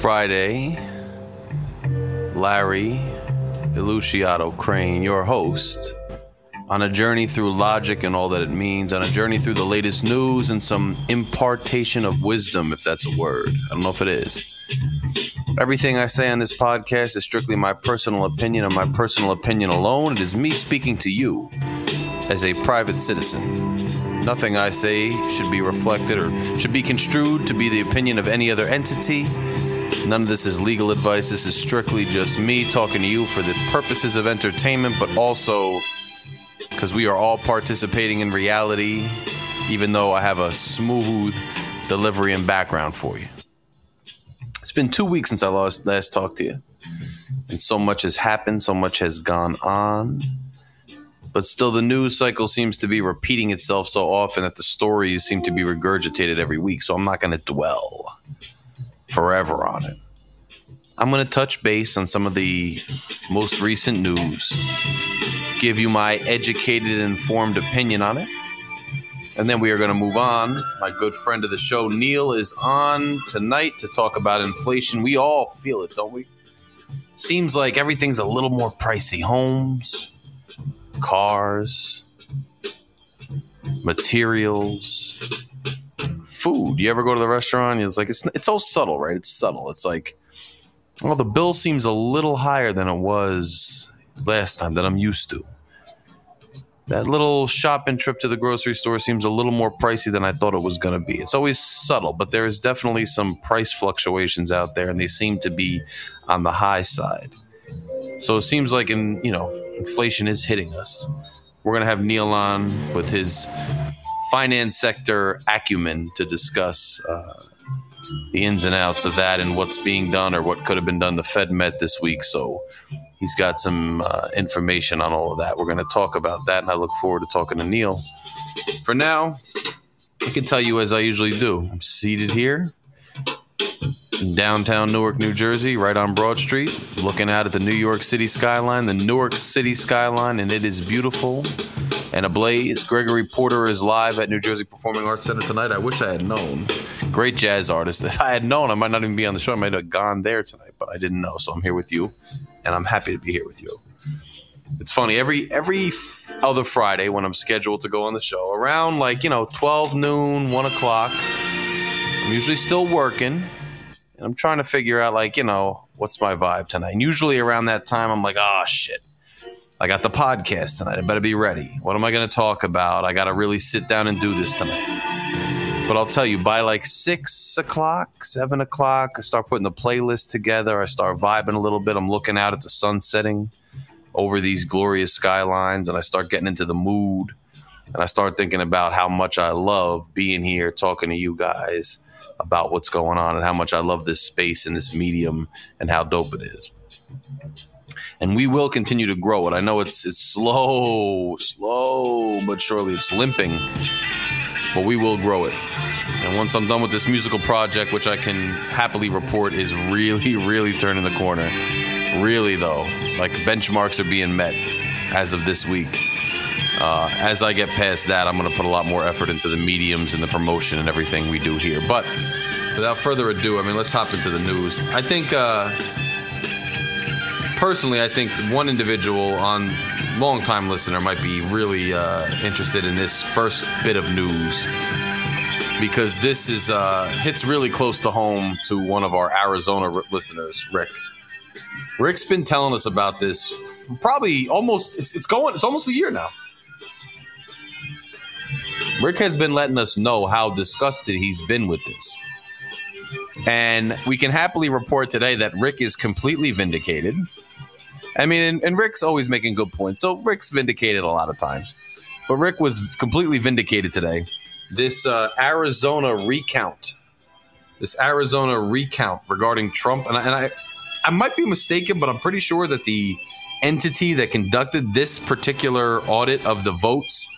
Friday, Larry Eluciato Crane, your host, on a journey through logic and all that it means, on a journey through the latest news and some impartation of wisdom, if that's a word. I don't know if it is. Everything I say on this podcast is strictly my personal opinion and my personal opinion alone. It is me speaking to you as a private citizen. Nothing I say should be reflected or should be construed to be the opinion of any other entity. None of this is legal advice. This is strictly just me talking to you for the purposes of entertainment, but also because we are all participating in reality, even though I have a smooth delivery and background for you. It's been two weeks since I last, last talked to you, and so much has happened, so much has gone on. But still, the news cycle seems to be repeating itself so often that the stories seem to be regurgitated every week. So I'm not going to dwell forever on it. I'm going to touch base on some of the most recent news, give you my educated informed opinion on it. And then we are going to move on. My good friend of the show, Neil, is on tonight to talk about inflation. We all feel it, don't we? Seems like everything's a little more pricey. Homes, cars, materials, food. You ever go to the restaurant? It's like it's it's all subtle, right? It's subtle. It's like, well, the bill seems a little higher than it was last time that I'm used to. That little shopping trip to the grocery store seems a little more pricey than I thought it was going to be. It's always subtle, but there is definitely some price fluctuations out there, and they seem to be on the high side. So it seems like, in you know, inflation is hitting us. We're going to have Neil on with his finance sector acumen to discuss uh, the ins and outs of that and what's being done or what could have been done. The Fed met this week, so he's got some uh, information on all of that. We're going to talk about that, and I look forward to talking to Neil. For now, I can tell you as I usually do. I'm seated here in downtown Newark, New Jersey, right on Broad Street, looking out at the New York City skyline, the Newark City skyline, and it is beautiful and ablaze. Gregory Porter is live at New Jersey Performing Arts Center tonight. I wish I had known. Great jazz artist. If I had known, I might not even be on the show. I might have gone there tonight, but I didn't know. So I'm here with you, and I'm happy to be here with you. It's funny every every other Friday when I'm scheduled to go on the show around like you know 12 noon, one o'clock. I'm usually still working, and I'm trying to figure out like you know what's my vibe tonight. And usually around that time, I'm like, oh shit, I got the podcast tonight. I better be ready. What am I going to talk about? I got to really sit down and do this tonight. But I'll tell you, by like six o'clock, seven o'clock, I start putting the playlist together. I start vibing a little bit. I'm looking out at the sun setting over these glorious skylines, and I start getting into the mood. And I start thinking about how much I love being here talking to you guys about what's going on and how much I love this space and this medium and how dope it is and we will continue to grow it. I know it's it's slow, slow, but surely it's limping, but we will grow it. And once I'm done with this musical project, which I can happily report is really, really turning the corner. Really, though, like benchmarks are being met as of this week. Uh, as I get past that, I'm going to put a lot more effort into the mediums and the promotion and everything we do here. But without further ado, I mean, let's hop into the news. I think. Uh, personally, I think one individual on long-time listener might be really uh, interested in this first bit of news because this is uh, hits really close to home to one of our Arizona listeners, Rick. Rick's been telling us about this probably almost it's, it's going it's almost a year now. Rick has been letting us know how disgusted he's been with this. And we can happily report today that Rick is completely vindicated. I mean, and, and, Rick's always making good points. So Rick's vindicated a lot of times, but Rick was completely vindicated today. This uh, Arizona recount, this Arizona recount regarding Trump, and I, and I, I might be mistaken, but I'm pretty sure that the entity that conducted this particular audit of the votes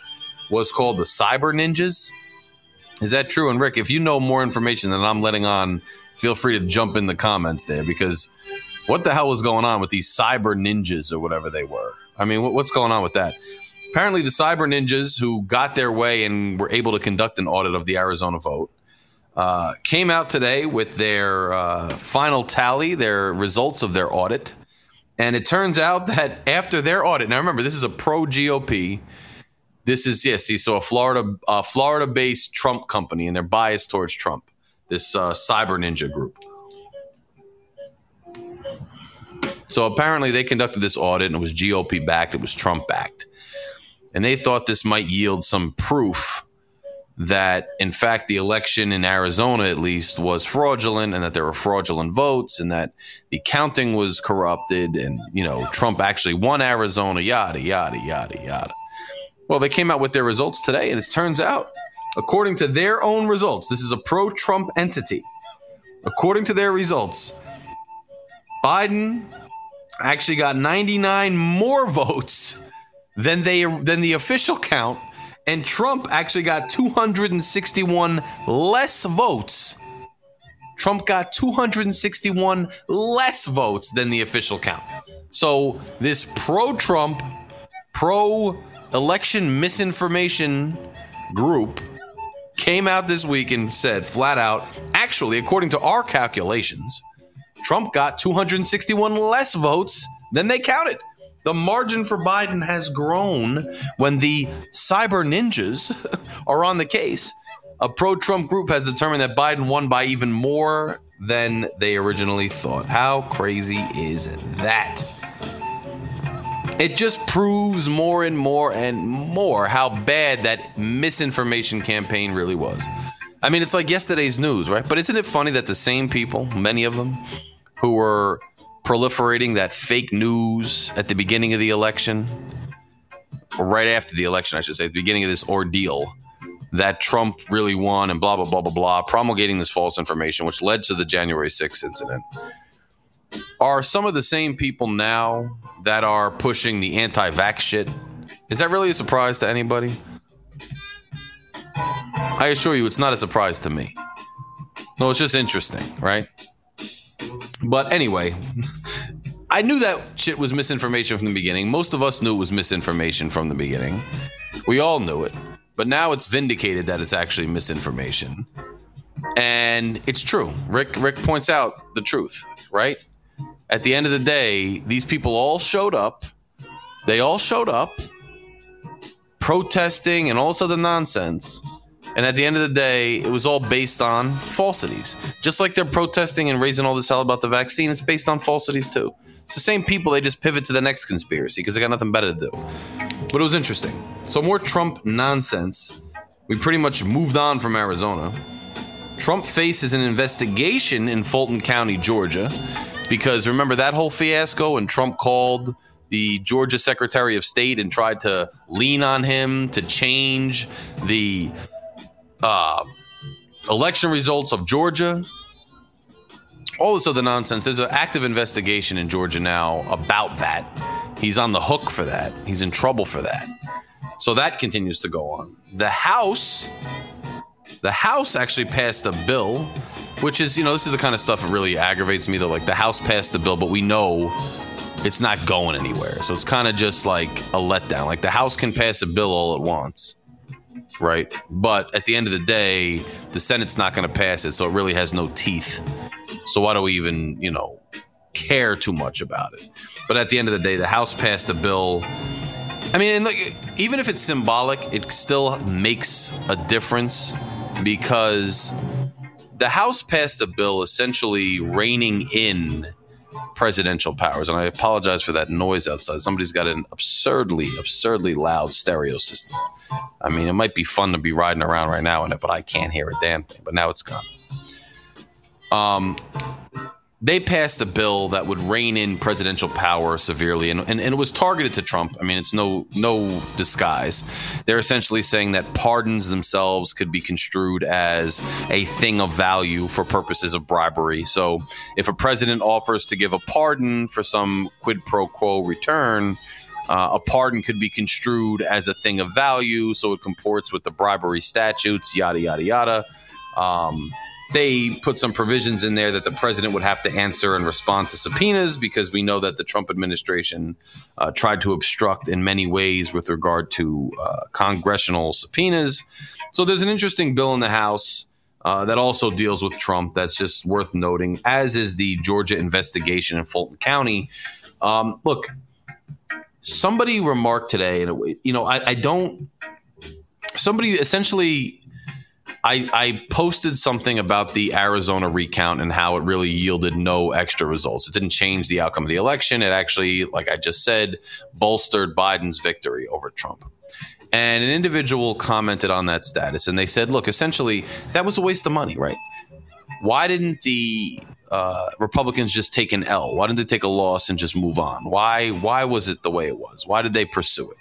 was called the Cyber Ninjas. Is that true? And Rick, if you know more information than I'm letting on, feel free to jump in the comments there because what the hell was going on with these cyber ninjas or whatever they were? I mean, what's going on with that? Apparently, the cyber ninjas who got their way and were able to conduct an audit of the Arizona vote uh, came out today with their uh, final tally, their results of their audit. And it turns out that after their audit, now remember, this is a pro GOP. This is, yes, see, so a Florida, Florida based Trump company, and they're biased towards Trump, this uh, Cyber Ninja group. So apparently they conducted this audit and it was GOP backed, it was Trump backed. And they thought this might yield some proof that, in fact, the election in Arizona, at least, was fraudulent and that there were fraudulent votes and that the counting was corrupted and, you know, Trump actually won Arizona, yada, yada, yada, yada. Well, they came out with their results today, and it turns out, according to their own results, this is a pro Trump entity. According to their results, Biden actually got 99 more votes than they than the official count and Trump actually got 261 less votes. Trump got 261 less votes than the official count. So, this pro Trump, pro election misinformation group came out this week and said flat out actually, according to our calculations, Trump got 261 less votes than they counted. The margin for Biden has grown when the cyber ninjas are on the case. A pro Trump group has determined that Biden won by even more than they originally thought. How crazy is that? It just proves more and more and more how bad that misinformation campaign really was. I mean, it's like yesterday's news, right? But isn't it funny that the same people, many of them, who were proliferating that fake news at the beginning of the election, or right after the election, I should say, at the beginning of this ordeal, that Trump really won and blah, blah, blah, blah, blah, promulgating this false information, which led to the January 6th incident. Are some of the same people now that are pushing the anti vax shit? Is that really a surprise to anybody? I assure you, it's not a surprise to me. No, it's just interesting, right? But anyway, I knew that shit was misinformation from the beginning. Most of us knew it was misinformation from the beginning. We all knew it. But now it's vindicated that it's actually misinformation. And it's true. Rick Rick points out the truth, right? At the end of the day, these people all showed up. They all showed up protesting and all this other nonsense and at the end of the day, it was all based on falsities. Just like they're protesting and raising all this hell about the vaccine, it's based on falsities too. It's the same people, they just pivot to the next conspiracy because they got nothing better to do. But it was interesting. So, more Trump nonsense. We pretty much moved on from Arizona. Trump faces an investigation in Fulton County, Georgia, because remember that whole fiasco when Trump called the Georgia Secretary of State and tried to lean on him to change the uh, election results of Georgia, all this other nonsense. There's an active investigation in Georgia now about that. He's on the hook for that. He's in trouble for that. So that continues to go on. The House, the House actually passed a bill, which is, you know, this is the kind of stuff that really aggravates me though. Like the House passed the bill, but we know it's not going anywhere. So it's kind of just like a letdown. Like the House can pass a bill all at once right? But at the end of the day, the Senate's not going to pass it, so it really has no teeth. So why do we even, you know, care too much about it? But at the end of the day, the House passed a bill. I mean, like, even if it's symbolic, it still makes a difference because the House passed a bill essentially reining in presidential powers. And I apologize for that noise outside. Somebody's got an absurdly, absurdly loud stereo system. I mean, it might be fun to be riding around right now in it, but I can't hear a damn thing. But now it's gone. Um, they passed a bill that would rein in presidential power severely, and, and, and, it was targeted to Trump. I mean, it's no no disguise. They're essentially saying that pardons themselves could be construed as a thing of value for purposes of bribery. So, if a president offers to give a pardon for some quid pro quo return, uh, a pardon could be construed as a thing of value, so it comports with the bribery statutes, yada yada yada. Um, they put some provisions in there that the president would have to answer in response to subpoenas because we know that the Trump administration uh, tried to obstruct in many ways with regard to uh, congressional subpoenas. So there's an interesting bill in the House. uh, that also deals with Trump. That's just worth noting, as is the Georgia investigation in Fulton County. Um, look, somebody remarked today, and you know, I, I don't. Somebody essentially I, I, posted something about the Arizona recount and how it really yielded no extra results. It didn't change the outcome of the election. It actually, like I just said, bolstered Biden's victory over Trump. And an individual commented on that status and they said, look, essentially, that was a waste of money, right? Why didn't the uh, Republicans just take an L? Why didn't they take a loss and just move on? Why, why was it the way it was? Why did they pursue it?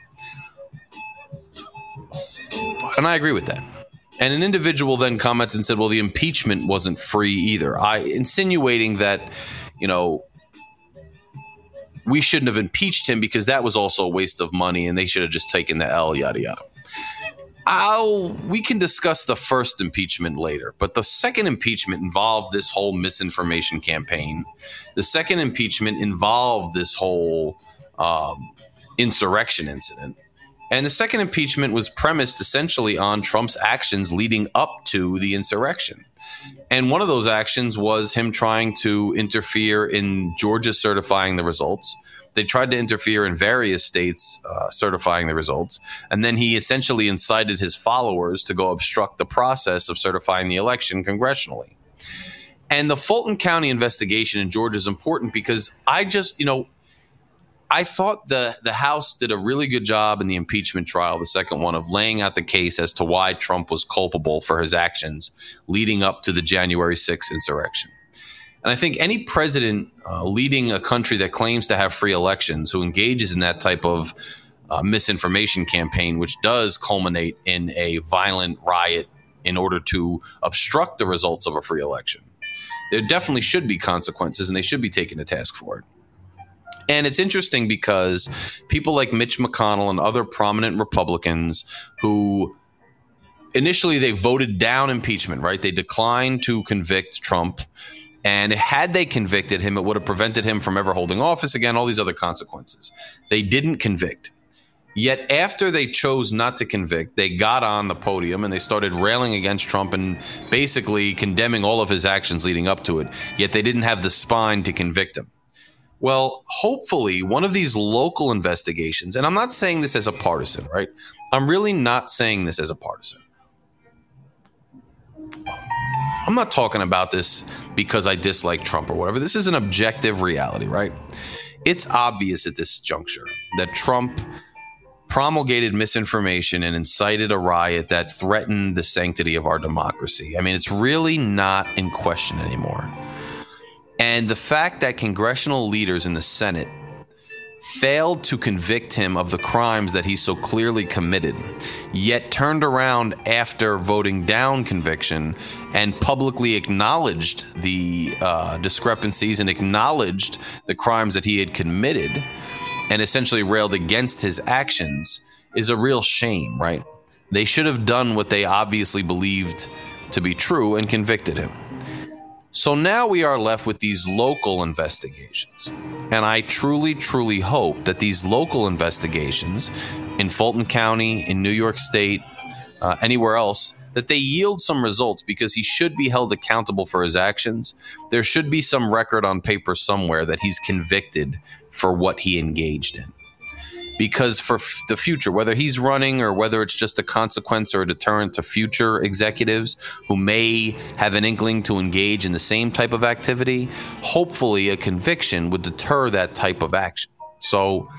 And I agree with that. And an individual then comments and said, well, the impeachment wasn't free either. I insinuating that, you know, we shouldn't have impeached him because that was also a waste of money and they should have just taken the L, yada, yada. I'll, we can discuss the first impeachment later, but the second impeachment involved this whole misinformation campaign. The second impeachment involved this whole um, insurrection incident. And the second impeachment was premised essentially on Trump's actions leading up to the insurrection. And one of those actions was him trying to interfere in Georgia certifying the results. They tried to interfere in various states uh, certifying the results. And then he essentially incited his followers to go obstruct the process of certifying the election congressionally. And the Fulton County investigation in Georgia is important because I just, you know, I thought the the House did a really good job in the impeachment trial, the second one, of laying out the case as to why Trump was culpable for his actions leading up to the January 6th insurrection. And I think any president uh, leading a country that claims to have free elections who engages in that type of uh, misinformation campaign, which does culminate in a violent riot in order to obstruct the results of a free election, there definitely should be consequences and they should be taken to task for it. And it's interesting because people like Mitch McConnell and other prominent Republicans who initially they voted down impeachment, right? They declined to convict Trump. And had they convicted him, it would have prevented him from ever holding office again, all these other consequences. They didn't convict. Yet after they chose not to convict, they got on the podium and they started railing against Trump and basically condemning all of his actions leading up to it. Yet they didn't have the spine to convict him. Well, hopefully, one of these local investigations, and I'm not saying this as a partisan, right? I'm really not saying this as a partisan. I'm not talking about this because I dislike Trump or whatever. This is an objective reality, right? It's obvious at this juncture that Trump promulgated misinformation and incited a riot that threatened the sanctity of our democracy. I mean, it's really not in question anymore. And the fact that congressional leaders in the Senate failed to convict him of the crimes that he so clearly committed, yet turned around after voting down conviction and publicly acknowledged the uh, discrepancies and acknowledged the crimes that he had committed and essentially railed against his actions is a real shame, right? They should have done what they obviously believed to be true and convicted him. So now we are left with these local investigations. And I truly, truly hope that these local investigations in Fulton County, in New York State, uh, anywhere else, that they yield some results because he should be held accountable for his actions. There should be some record on paper somewhere that he's convicted for what he engaged in because for f- the future, whether he's running or whether it's just a consequence or a deterrent to future executives who may have an inkling to engage in the same type of activity, hopefully a conviction would deter that type of action. So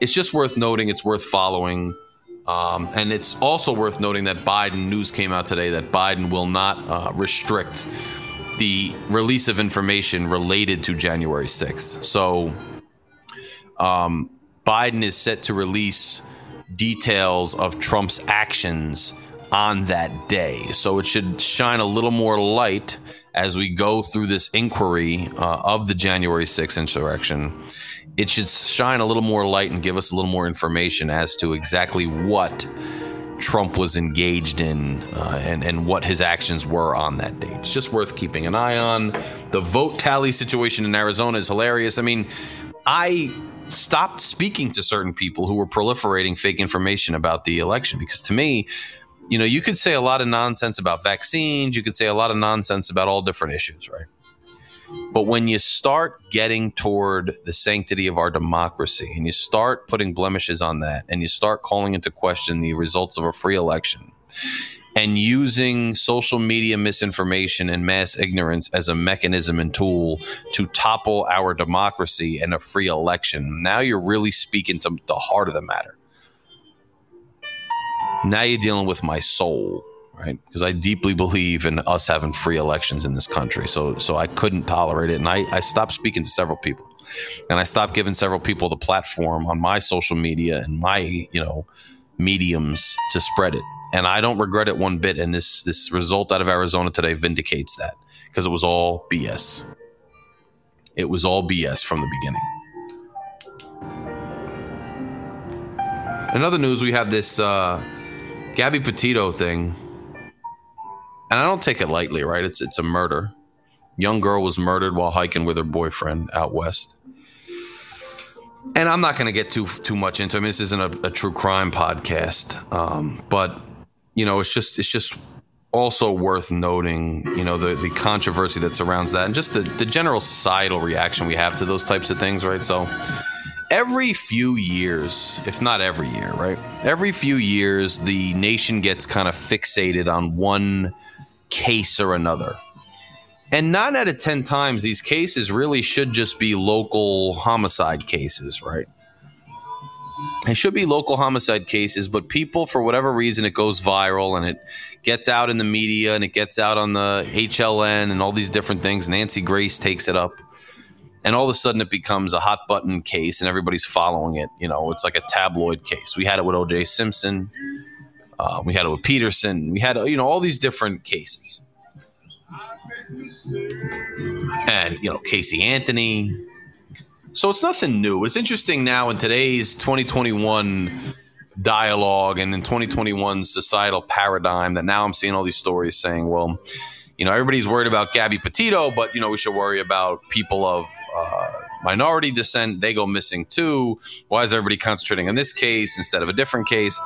it's just worth noting, it's worth following. Um, and it's also worth noting that Biden news came out today that Biden will not uh, restrict the release of information related to January 6th. So, um, Biden is set to release details of Trump's actions on that day. So it should shine a little more light as we go through this inquiry uh, of the January 6th insurrection. It should shine a little more light and give us a little more information as to exactly what Trump was engaged in uh, and, and what his actions were on that date. It's just worth keeping an eye on. The vote tally situation in Arizona is hilarious. I mean, I stopped speaking to certain people who were proliferating fake information about the election because to me, you know, you could say a lot of nonsense about vaccines, you could say a lot of nonsense about all different issues, right? But when you start getting toward the sanctity of our democracy and you start putting blemishes on that and you start calling into question the results of a free election and using social media misinformation and mass ignorance as a mechanism and tool to topple our democracy and a free election, now you're really speaking to the heart of the matter. Now you're dealing with my soul right? Because I deeply believe in us having free elections in this country. So so I couldn't tolerate it, and I I stopped speaking to several people, and I stopped giving several people the platform on my social media and my you know mediums to spread it. And I don't regret it one bit. And this this result out of Arizona today vindicates that because it was all BS. It was all BS from the beginning. In other news, we have this uh, Gabby Petito thing and I don't take it lightly, right? It's it's a murder. Young girl was murdered while hiking with her boyfriend out west. And I'm not going to get too too much into. I mean, this isn't a, a true crime podcast, um, but you know, it's just it's just also worth noting, you know, the the controversy that surrounds that, and just the the general societal reaction we have to those types of things, right? So, every few years, if not every year, right? Every few years, the nation gets kind of fixated on one case or another. And nine out of 10 times, these cases really should just be local homicide cases, right? It should be local homicide cases, but people, for whatever reason, it goes viral and it gets out in the media and it gets out on the HLN and all these different things. Nancy Grace takes it up. And all of a sudden, it becomes a hot button case and everybody's following it. You know, it's like a tabloid case. We had it with OJ Simpson. Uh, we had it with Peterson. We had you know all these different cases, and you know Casey Anthony. So it's nothing new. It's interesting now in today's 2021 dialogue and in 2021 societal paradigm that now I'm seeing all these stories saying, well, you know, everybody's worried about Gabby Petito, but you know, we should worry about people of uh, minority descent. They go missing too. Why is everybody concentrating on this case instead of a different case?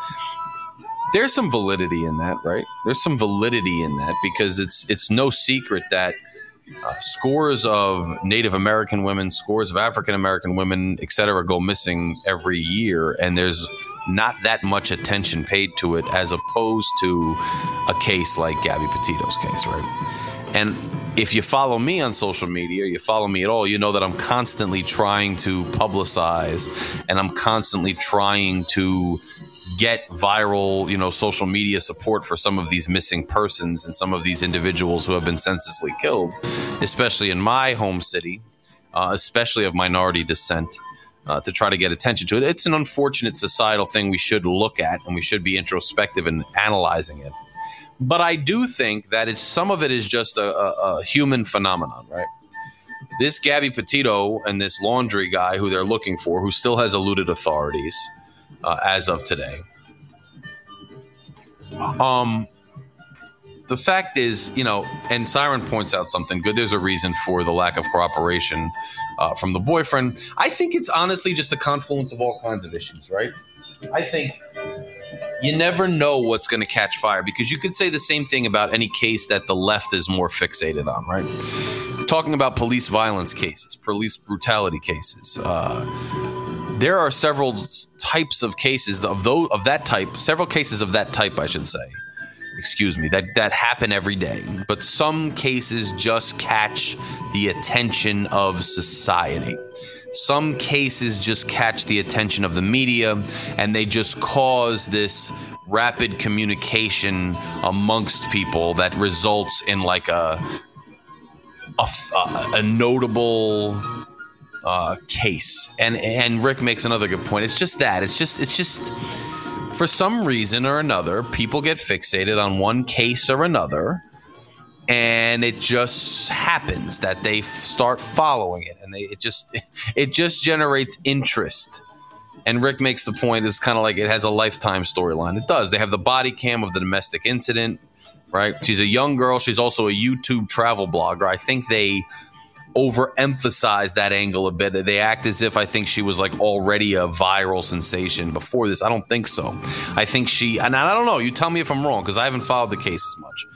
there's some validity in that, right? There's some validity in that because it's it's no secret that uh, scores of Native American women, scores of African American women, et cetera, go missing every year, and there's not that much attention paid to it as opposed to a case like Gabby Petito's case, right? And if you follow me on social media, you follow me at all, you know that I'm constantly trying to publicize and I'm constantly trying to get viral, you know, social media support for some of these missing persons and some of these individuals who have been senselessly killed, especially in my home city, uh, especially of minority descent. Uh, to try to get attention to it. It's an unfortunate societal thing we should look at and we should be introspective in analyzing it. But I do think that it's some of it is just a, a, a human phenomenon, right? This Gabby Petito and this Laundrie guy who they're looking for, who still has eluded authorities, uh, as of today. Um, the fact is, you know, and Siren points out something good. There's a reason for the lack of cooperation uh, from the boyfriend. I think it's honestly just a confluence of all kinds of issues, right? I think you never know what's going to catch fire because you could say the same thing about any case that the left is more fixated on, right? Talking about police violence cases, police brutality cases, uh, there are several types of cases of those of that type, several cases of that type, I should say. Excuse me, that that happen every day. But some cases just catch the attention of society. Some cases just catch the attention of the media and they just cause this rapid communication amongst people that results in like a a, a notable uh, case. And and Rick makes another good point. It's just that. It's just it's just for some reason or another, people get fixated on one case or another, and it just happens that they f- start following it, and they it just it just generates interest. And Rick makes the point it's kind of like it has a lifetime storyline. It does. They have the body cam of the domestic incident, right? She's a young girl. She's also a YouTube travel blogger. I think they overemphasize that angle a bit. They act as if I think she was like already a viral sensation before this. I don't think so. I think she, and I don't know, you tell me if I'm wrong because I haven't followed the case as much.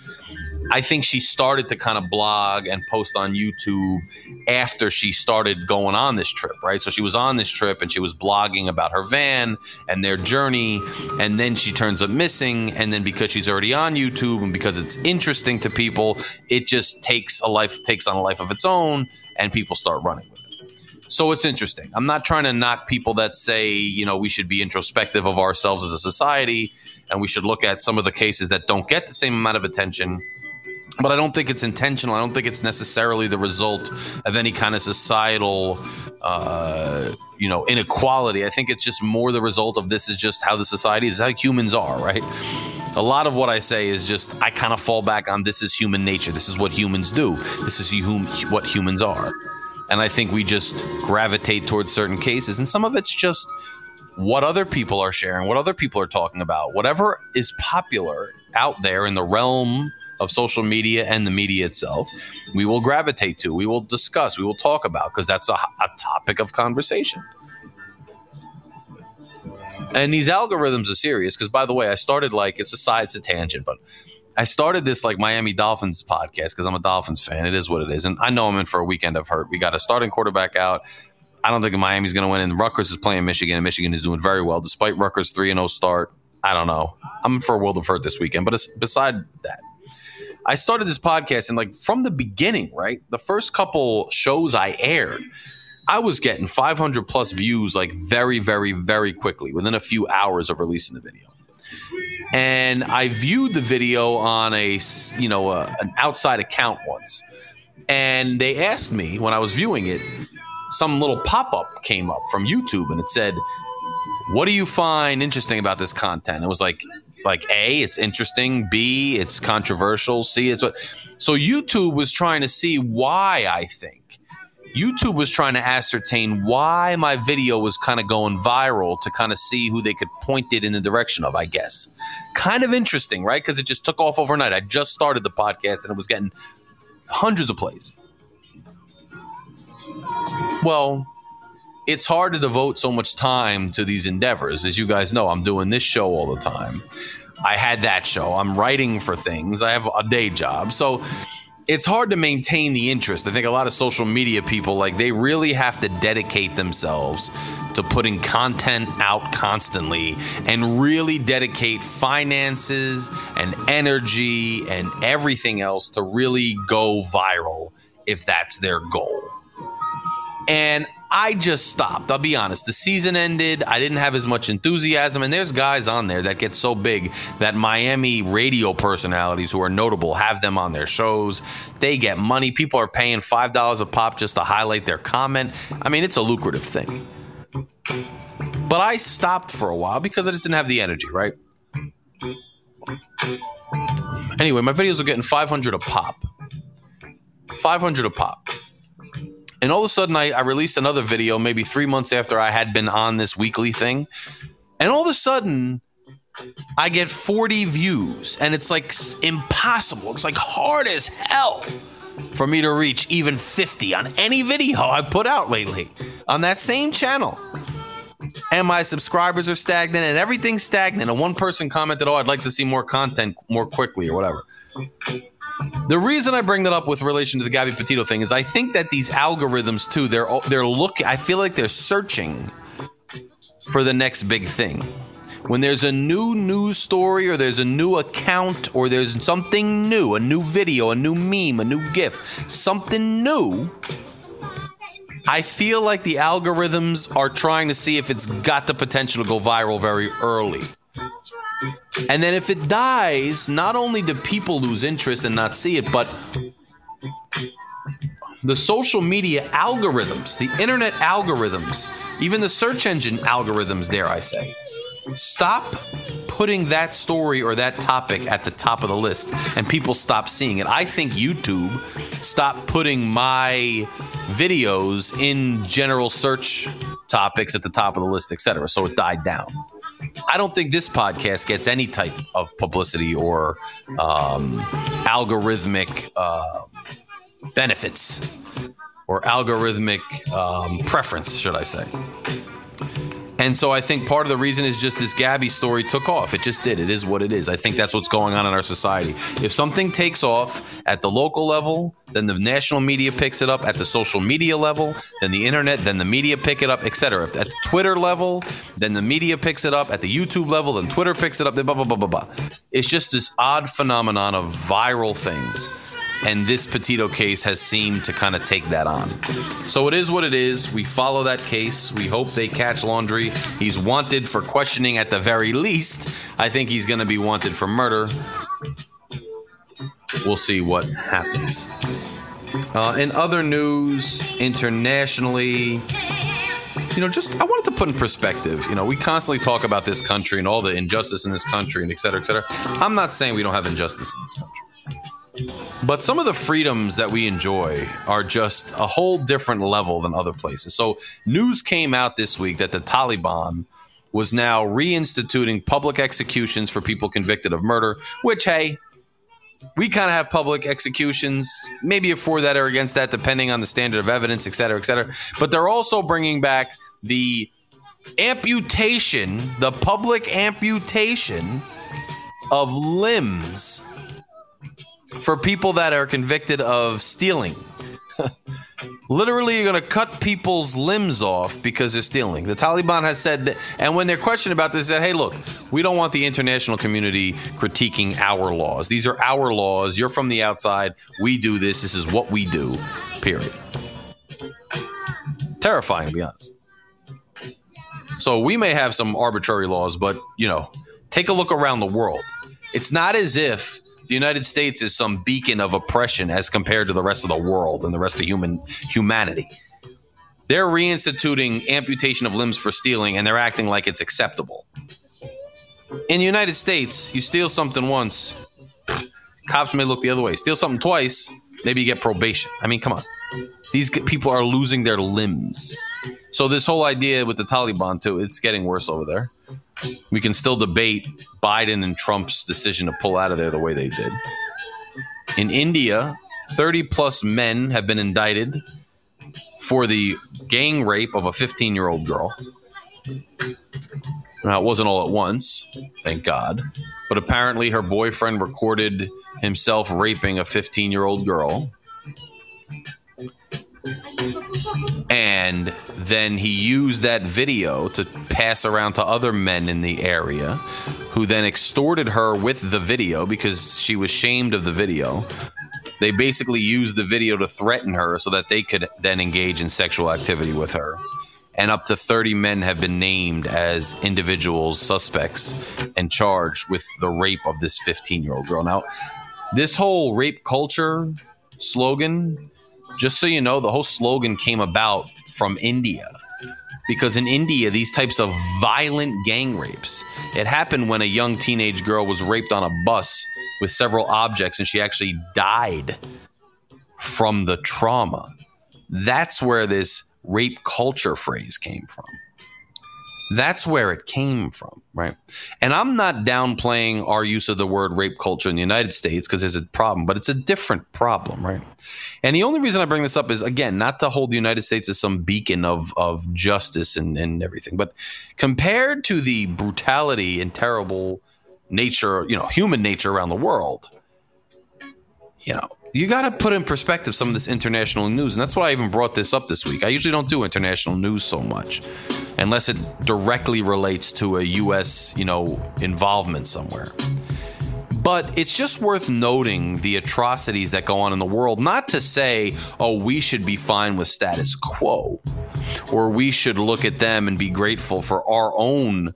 I think she started to kind of blog and post on YouTube after she started going on this trip, right? So she was on this trip and she was blogging about her van and their journey. And then she turns up missing. And then because she's already on YouTube and because it's interesting to people, it just takes a life, takes on a life of its own and people start running with it. So it's interesting. I'm not trying to knock people that say, you know, we should be introspective of ourselves as a society and we should look at some of the cases that don't get the same amount of attention but I don't think it's intentional. I don't think it's necessarily the result of any kind of societal, uh, you know, inequality. I think it's just more the result of this is just how the society is, how humans are, right? A lot of what I say is just I kind of fall back on this is human nature. This is what humans do. This is what humans are, and I think we just gravitate towards certain cases, and some of it's just what other people are sharing, what other people are talking about, whatever is popular out there in the realm of social media and the media itself, we will gravitate to, we will discuss, we will talk about, because that's a, a topic of conversation. And these algorithms are serious because, by the way, I started like it's a side, it's a tangent, but I started this like Miami Dolphins podcast because I'm a Dolphins fan. It is what it is, and I know I'm in for a weekend of hurt. We got a starting quarterback out. I don't think Miami's going to win, and Rutgers is playing Michigan, and Michigan is doing very well despite Rutgers three and zero start. I don't know. I'm for a world of hurt this weekend, but beside that, I started this podcast and like from the beginning, right? The first couple shows I aired, I was getting 500 plus views like very, very, very quickly within a few hours of releasing the video. And I viewed the video on a, you know, a, an outside account once. And they asked me when I was viewing it, some little pop up came up from YouTube and it said, What do you find interesting about this content? It was like, like A, it's interesting. B, it's controversial. C, it's what. So YouTube was trying to see why I think. YouTube was trying to ascertain why my video was kind of going viral to kind of see who they could point it in the direction of, I guess. Kind of interesting, right? Because it just took off overnight. I just started the podcast and it was getting hundreds of plays. Well, it's hard to devote so much time to these endeavors. As you guys know, I'm doing this show all the time. I had that show. I'm writing for things. I have a day job. So it's hard to maintain the interest. I think a lot of social media people like they really have to dedicate themselves to putting content out constantly and really dedicate finances and energy and everything else to really go viral if that's their goal. And I just stopped. I'll be honest. The season ended. I didn't have as much enthusiasm. And there's guys on there that get so big that Miami radio personalities who are notable have them on their shows. They get money. People are paying $5 a pop just to highlight their comment. I mean, it's a lucrative thing. But I stopped for a while because I just didn't have the energy, right? Anyway, my videos are getting 500 a pop. 500 a pop. And all of a sudden, I, I released another video maybe three months after I had been on this weekly thing. And all of a sudden, I get 40 views, and it's like impossible. It's like hard as hell for me to reach even 50 on any video I put out lately on that same channel. And my subscribers are stagnant, and everything's stagnant. And one person commented, Oh, I'd like to see more content more quickly, or whatever. The reason I bring that up with relation to the Gabby Petito thing is I think that these algorithms too, they're they're looking. I feel like they're searching for the next big thing. When there's a new news story or there's a new account or there's something new, a new video, a new meme, a new GIF, something new, I feel like the algorithms are trying to see if it's got the potential to go viral very early. And then if it dies, not only do people lose interest and not see it, but the social media algorithms, the internet algorithms, even the search engine algorithms, dare I say, stop putting that story or that topic at the top of the list and people stop seeing it. I think YouTube stopped putting my videos in general search topics at the top of the list, etc. So it died down. I don't think this podcast gets any type of publicity or um, algorithmic uh, benefits. or algorithmic um, preference, should I say. And so I think part of the reason is just this Gabby story took off. It just did. It is what it is. I think that's what's going on in our society. If something takes off at the local level, then the national media picks it up. At the social media level, then the internet, then the media pick it up, etc. At the Twitter level, then the media picks it up. At the YouTube level, then Twitter picks it up. Then blah blah blah blah blah. It's just this odd phenomenon of viral things and this Petito case has seemed to kind of take that on. So it is what it is. We follow that case. We hope they catch Laundrie. He's wanted for questioning at the very least. I think he's going to be wanted for murder. We'll see what happens. Uh, in other news, internationally, you know, just I wanted to put in perspective. You know, we constantly talk about this country and all the injustice in this country and et cetera, et cetera. I'm not saying we don't have injustice in this country. But some of the freedoms that we enjoy are just a whole different level than other places. So, news came out this week that the Taliban was now reinstituting public executions for people convicted of murder, which, hey, we kind of have public executions, maybe for that or against that, depending on the standard of evidence, et cetera, et cetera. But they're also bringing back the amputation, the public amputation of limbs for people that are convicted of stealing. Literally, you're going to cut people's limbs off because they're stealing. The Taliban has said that, and when they're questioned about this, they said, hey, look, we don't want the international community critiquing our laws. These are our laws. You're from the outside. We do this. This is what we do, period. Terrifying, to be honest. So we may have some arbitrary laws, but, you know, take a look around the world. It's not as if the United States is some beacon of oppression as compared to the rest of the world and the rest of human humanity. They're reinstituting amputation of limbs for stealing and they're acting like it's acceptable. In the United States, you steal something once, cops may look the other way. Steal something twice, maybe you get probation. I mean, come on. These people are losing their limbs. So this whole idea with the Taliban too, it's getting worse over there. We can still debate Biden and Trump's decision to pull out of there the way they did. In India, 30 plus men have been indicted for the gang rape of a 15 year old girl. Now, it wasn't all at once, thank God, but apparently her boyfriend recorded himself raping a 15 year old girl. And then he used that video to pass around to other men in the area who then extorted her with the video because she was shamed of the video. They basically used the video to threaten her so that they could then engage in sexual activity with her. And up to 30 men have been named as individuals, suspects, and charged with the rape of this 15 year old girl. Now, this whole rape culture slogan just so you know, the whole slogan came about from India. Because in India, these types of violent gang rapes, it happened when a young teenage girl was raped on a bus with several objects and she actually died from the trauma. That's where this rape culture phrase came from. That's where it came from, right? And I'm not downplaying our use of the word rape culture in the United States because there's a problem, but it's a different problem, right? And the only reason I bring this up is again not to hold the United States as some beacon of of justice and, and everything, but compared to the brutality and terrible nature, you know, human nature around the world, you know, you got to put in perspective some of this international news. And that's why I even brought this up this week. I usually don't do international news so much unless it directly relates to a U.S., you know, involvement somewhere. But it's just worth noting the atrocities that go on in the world, not to say, oh, we should be fine with status quo, or we should look at them and be grateful for our own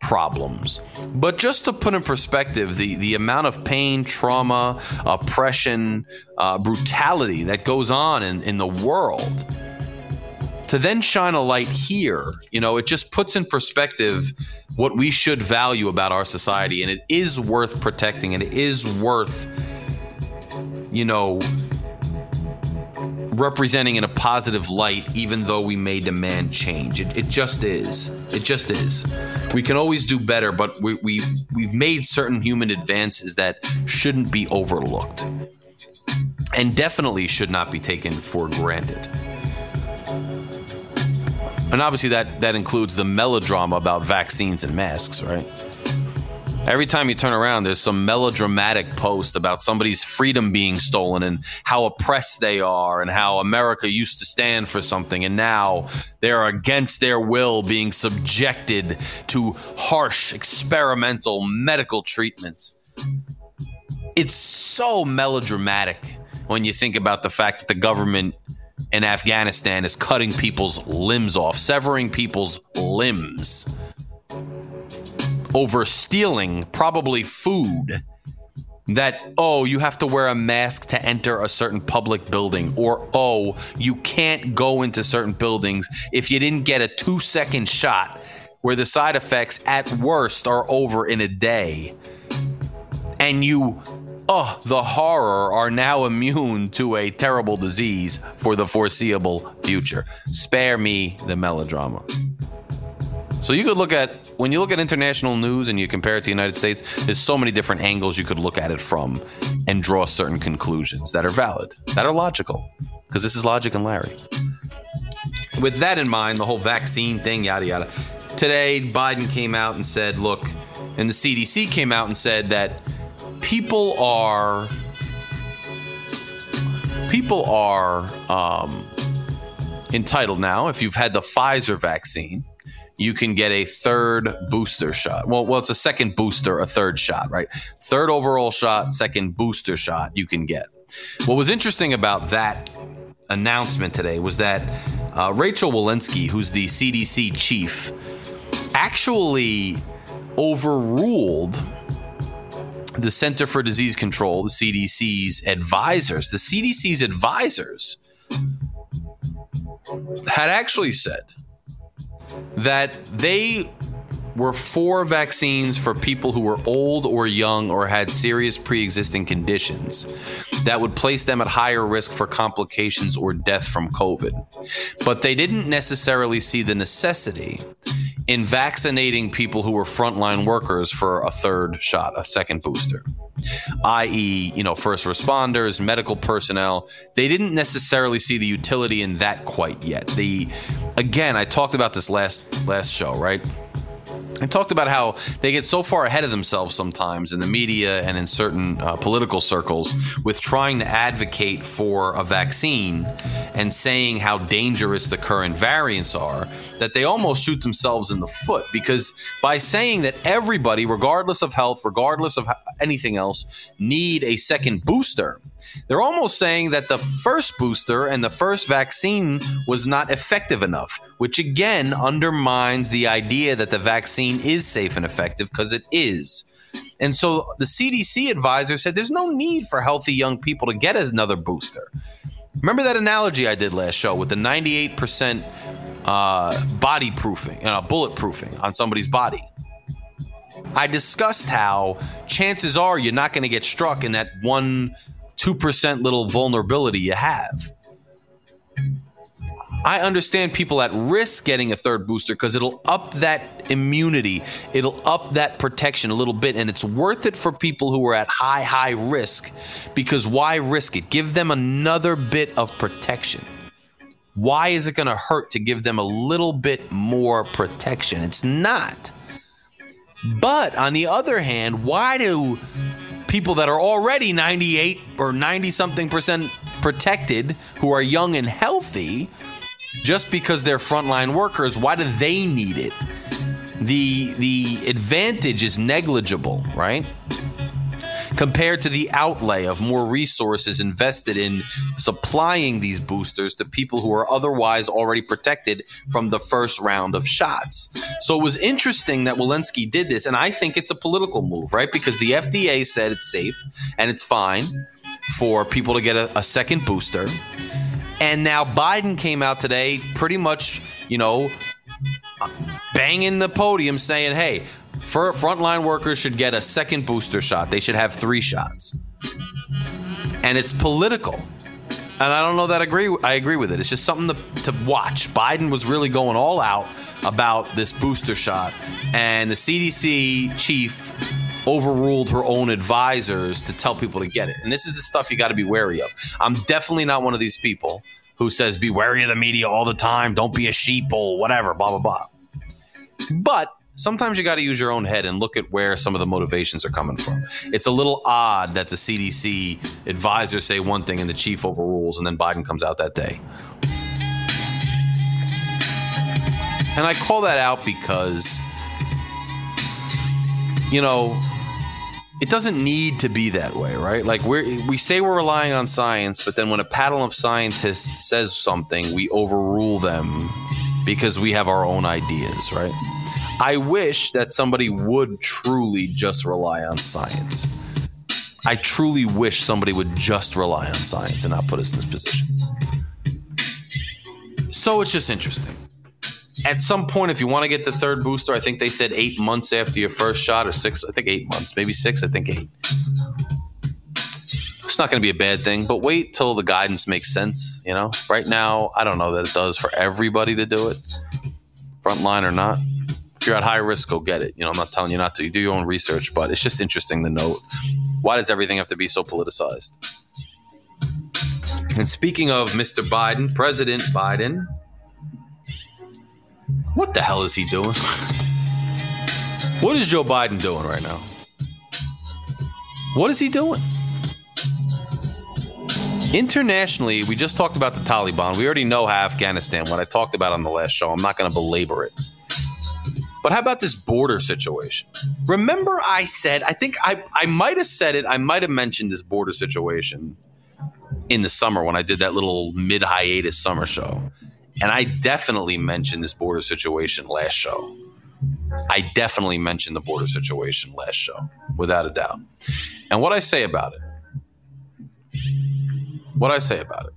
problems. But just to put in perspective the, the amount of pain, trauma, oppression, uh, brutality that goes on in, in the world, to then shine a light here, you know, it just puts in perspective what we should value about our society. And it is worth protecting and it is worth, you know, representing in a positive light, even though we may demand change. It, it just is. It just is. We can always do better, but we, we, we've made certain human advances that shouldn't be overlooked. and definitely should not be taken for granted. And obviously, that, that includes the melodrama about vaccines and masks, right? Every time you turn around, there's some melodramatic post about somebody's freedom being stolen and how oppressed they are and how America used to stand for something and now they're against their will being subjected to harsh experimental medical treatments. It's so melodramatic when you think about the fact that the government in Afghanistan is cutting people's limbs off, severing people's limbs over stealing probably food that oh you have to wear a mask to enter a certain public building or oh you can't go into certain buildings if you didn't get a 2 second shot where the side effects at worst are over in a day. And you oh the horror are now immune to a terrible disease for the foreseeable future. Spare me the melodrama so you could look at when you look at international news and you compare it to the United States, there's so many different angles you could look at it from and draw certain conclusions that are valid, that are logical, because this is logic and Larry. With that in mind, the whole vaccine thing, yada yada. Today, Biden came out and said, look, and the CDC came out and said that people are people are um, entitled now if you've had the Pfizer vaccine you can get a third booster shot. Well, well, it's a second booster, a third shot, right? Third overall shot, second booster shot you can get. What was interesting about that announcement today was that uh, Rachel Walensky, who's the CDC chief, actually overruled the Center for Disease Control, the CDC's advisors. The CDC's advisors had actually said that they were for vaccines for people who were old or young or had serious pre existing conditions that would place them at higher risk for complications or death from COVID. But they didn't necessarily see the necessity in vaccinating people who were frontline workers for a third shot, a second booster, i.e., you know, first responders, medical personnel. They didn't necessarily see the utility in that quite yet. The again, I talked about this last last show, right? I talked about how they get so far ahead of themselves sometimes in the media and in certain uh, political circles with trying to advocate for a vaccine and saying how dangerous the current variants are that they almost shoot themselves in the foot because by saying that everybody, regardless of health, regardless of anything else, need a second booster, they're almost saying that the first booster and the first vaccine was not effective enough, which again undermines the idea that the vaccine is safe and effective because it is. And so the CDC advisor said there's no need for healthy young people to get another booster. Remember that analogy I did last show with the 98% uh, body proofing, uh, bulletproofing on somebody's body? I discussed how chances are you're not going to get struck in that one 2% little vulnerability you have. I understand people at risk getting a third booster because it'll up that immunity, it'll up that protection a little bit, and it's worth it for people who are at high, high risk because why risk it? Give them another bit of protection. Why is it going to hurt to give them a little bit more protection? It's not. But on the other hand, why do people that are already 98 or 90 something percent protected who are young and healthy just because they're frontline workers why do they need it? The the advantage is negligible right compared to the outlay of more resources invested in supplying these boosters to people who are otherwise already protected from the first round of shots. So it was interesting that Walensky did this, and I think it's a political move, right? Because the FDA said it's safe and it's fine for people to get a, a second booster. And now Biden came out today pretty much, you know, banging the podium saying, hey, for frontline workers should get a second booster shot. They should have three shots. And it's political. And I don't know that I agree I agree with it. It's just something to, to watch. Biden was really going all out about this booster shot and the CDC chief overruled her own advisors to tell people to get it. And this is the stuff you got to be wary of. I'm definitely not one of these people who says be wary of the media all the time, don't be a sheeple, whatever, blah blah blah. But sometimes you got to use your own head and look at where some of the motivations are coming from. It's a little odd that the CDC advisors say one thing and the chief overrules, and then Biden comes out that day. And I call that out because, you know, it doesn't need to be that way, right? Like we we say we're relying on science, but then when a panel of scientists says something, we overrule them because we have our own ideas, right? I wish that somebody would truly just rely on science. I truly wish somebody would just rely on science and not put us in this position. So it's just interesting at some point, if you want to get the third booster, I think they said eight months after your first shot, or six. I think eight months, maybe six. I think eight. It's not going to be a bad thing, but wait till the guidance makes sense. You know, right now, I don't know that it does for everybody to do it, frontline or not. If you're at high risk, go get it. You know, I'm not telling you not to. You do your own research, but it's just interesting to note why does everything have to be so politicized? And speaking of Mr. Biden, President Biden, what the hell is he doing? what is Joe Biden doing right now? What is he doing? Internationally, we just talked about the Taliban. We already know how Afghanistan, what I talked about on the last show. I'm not going to belabor it. But how about this border situation? Remember, I said, I think I, I might have said it, I might have mentioned this border situation in the summer when I did that little mid hiatus summer show. And I definitely mentioned this border situation last show. I definitely mentioned the border situation last show, without a doubt. And what I say about it, what I say about it,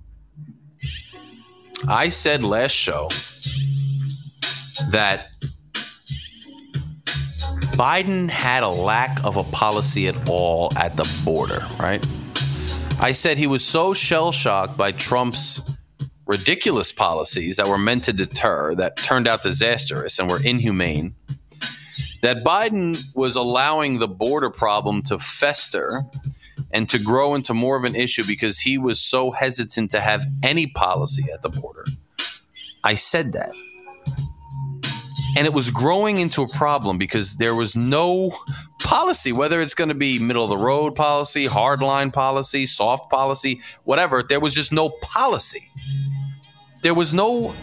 I said last show that Biden had a lack of a policy at all at the border, right? I said he was so shell shocked by Trump's ridiculous policies that were meant to deter that turned out disastrous and were inhumane, that Biden was allowing the border problem to fester and to grow into more of an issue because he was so hesitant to have any policy at the border. I said that. And it was growing into a problem because there was no policy, whether it's going to be middle of the road policy, hardline policy, soft policy, whatever. There was just no policy. There was no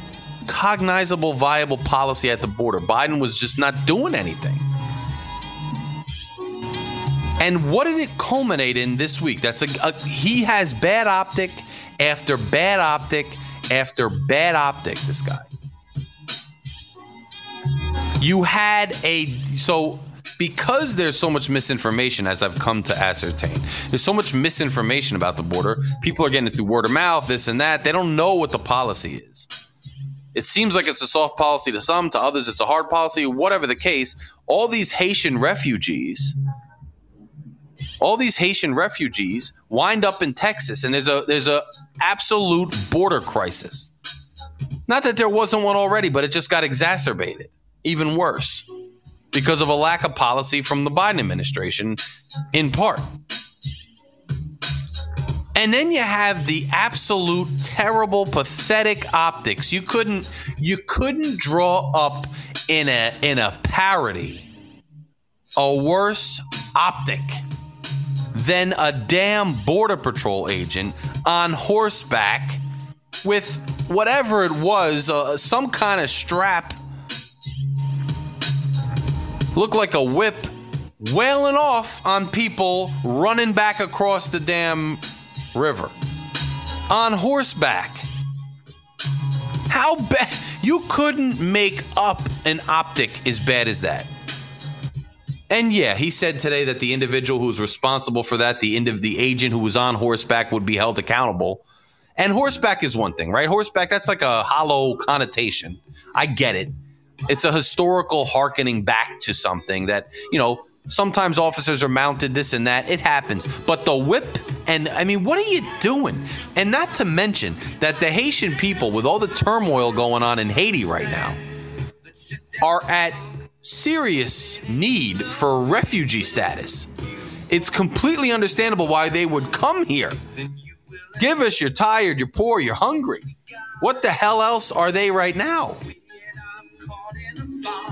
cognizable, viable policy at the border. Biden was just not doing anything. And what did it culminate in this week? That's a, a, he has bad optic after bad optic after bad optic. This guy. You had a so because there's so much misinformation, as I've come to ascertain, there's so much misinformation about the border. People are getting it through word of mouth, this and that. They don't know what the policy is. It seems like it's a soft policy to some, to others, it's a hard policy. Whatever the case, all these Haitian refugees, all these Haitian refugees wind up in Texas, and there's a there's a absolute border crisis. Not that there wasn't one already, but it just got exacerbated, even worse because of a lack of policy from the Biden administration, in part. And then you have the absolute terrible, pathetic optics. You couldn't you couldn't draw up in a in a parody a worse optic than a damn border patrol agent on horseback with whatever it was, uh, some kind of strap looked like a whip wailing off on people running back across the damn river on horseback. How bad? You couldn't make up an optic as bad as that. And yeah, he said today that the individual who's responsible for that, the end of the agent who was on horseback, would be held accountable. And horseback is one thing, right? Horseback, that's like a hollow connotation. I get it it's a historical harkening back to something that you know sometimes officers are mounted this and that it happens but the whip and i mean what are you doing and not to mention that the haitian people with all the turmoil going on in haiti right now are at serious need for refugee status. It's completely understandable why they would come here. Give us you're tired, you're poor, you're hungry. What the hell else are they right now?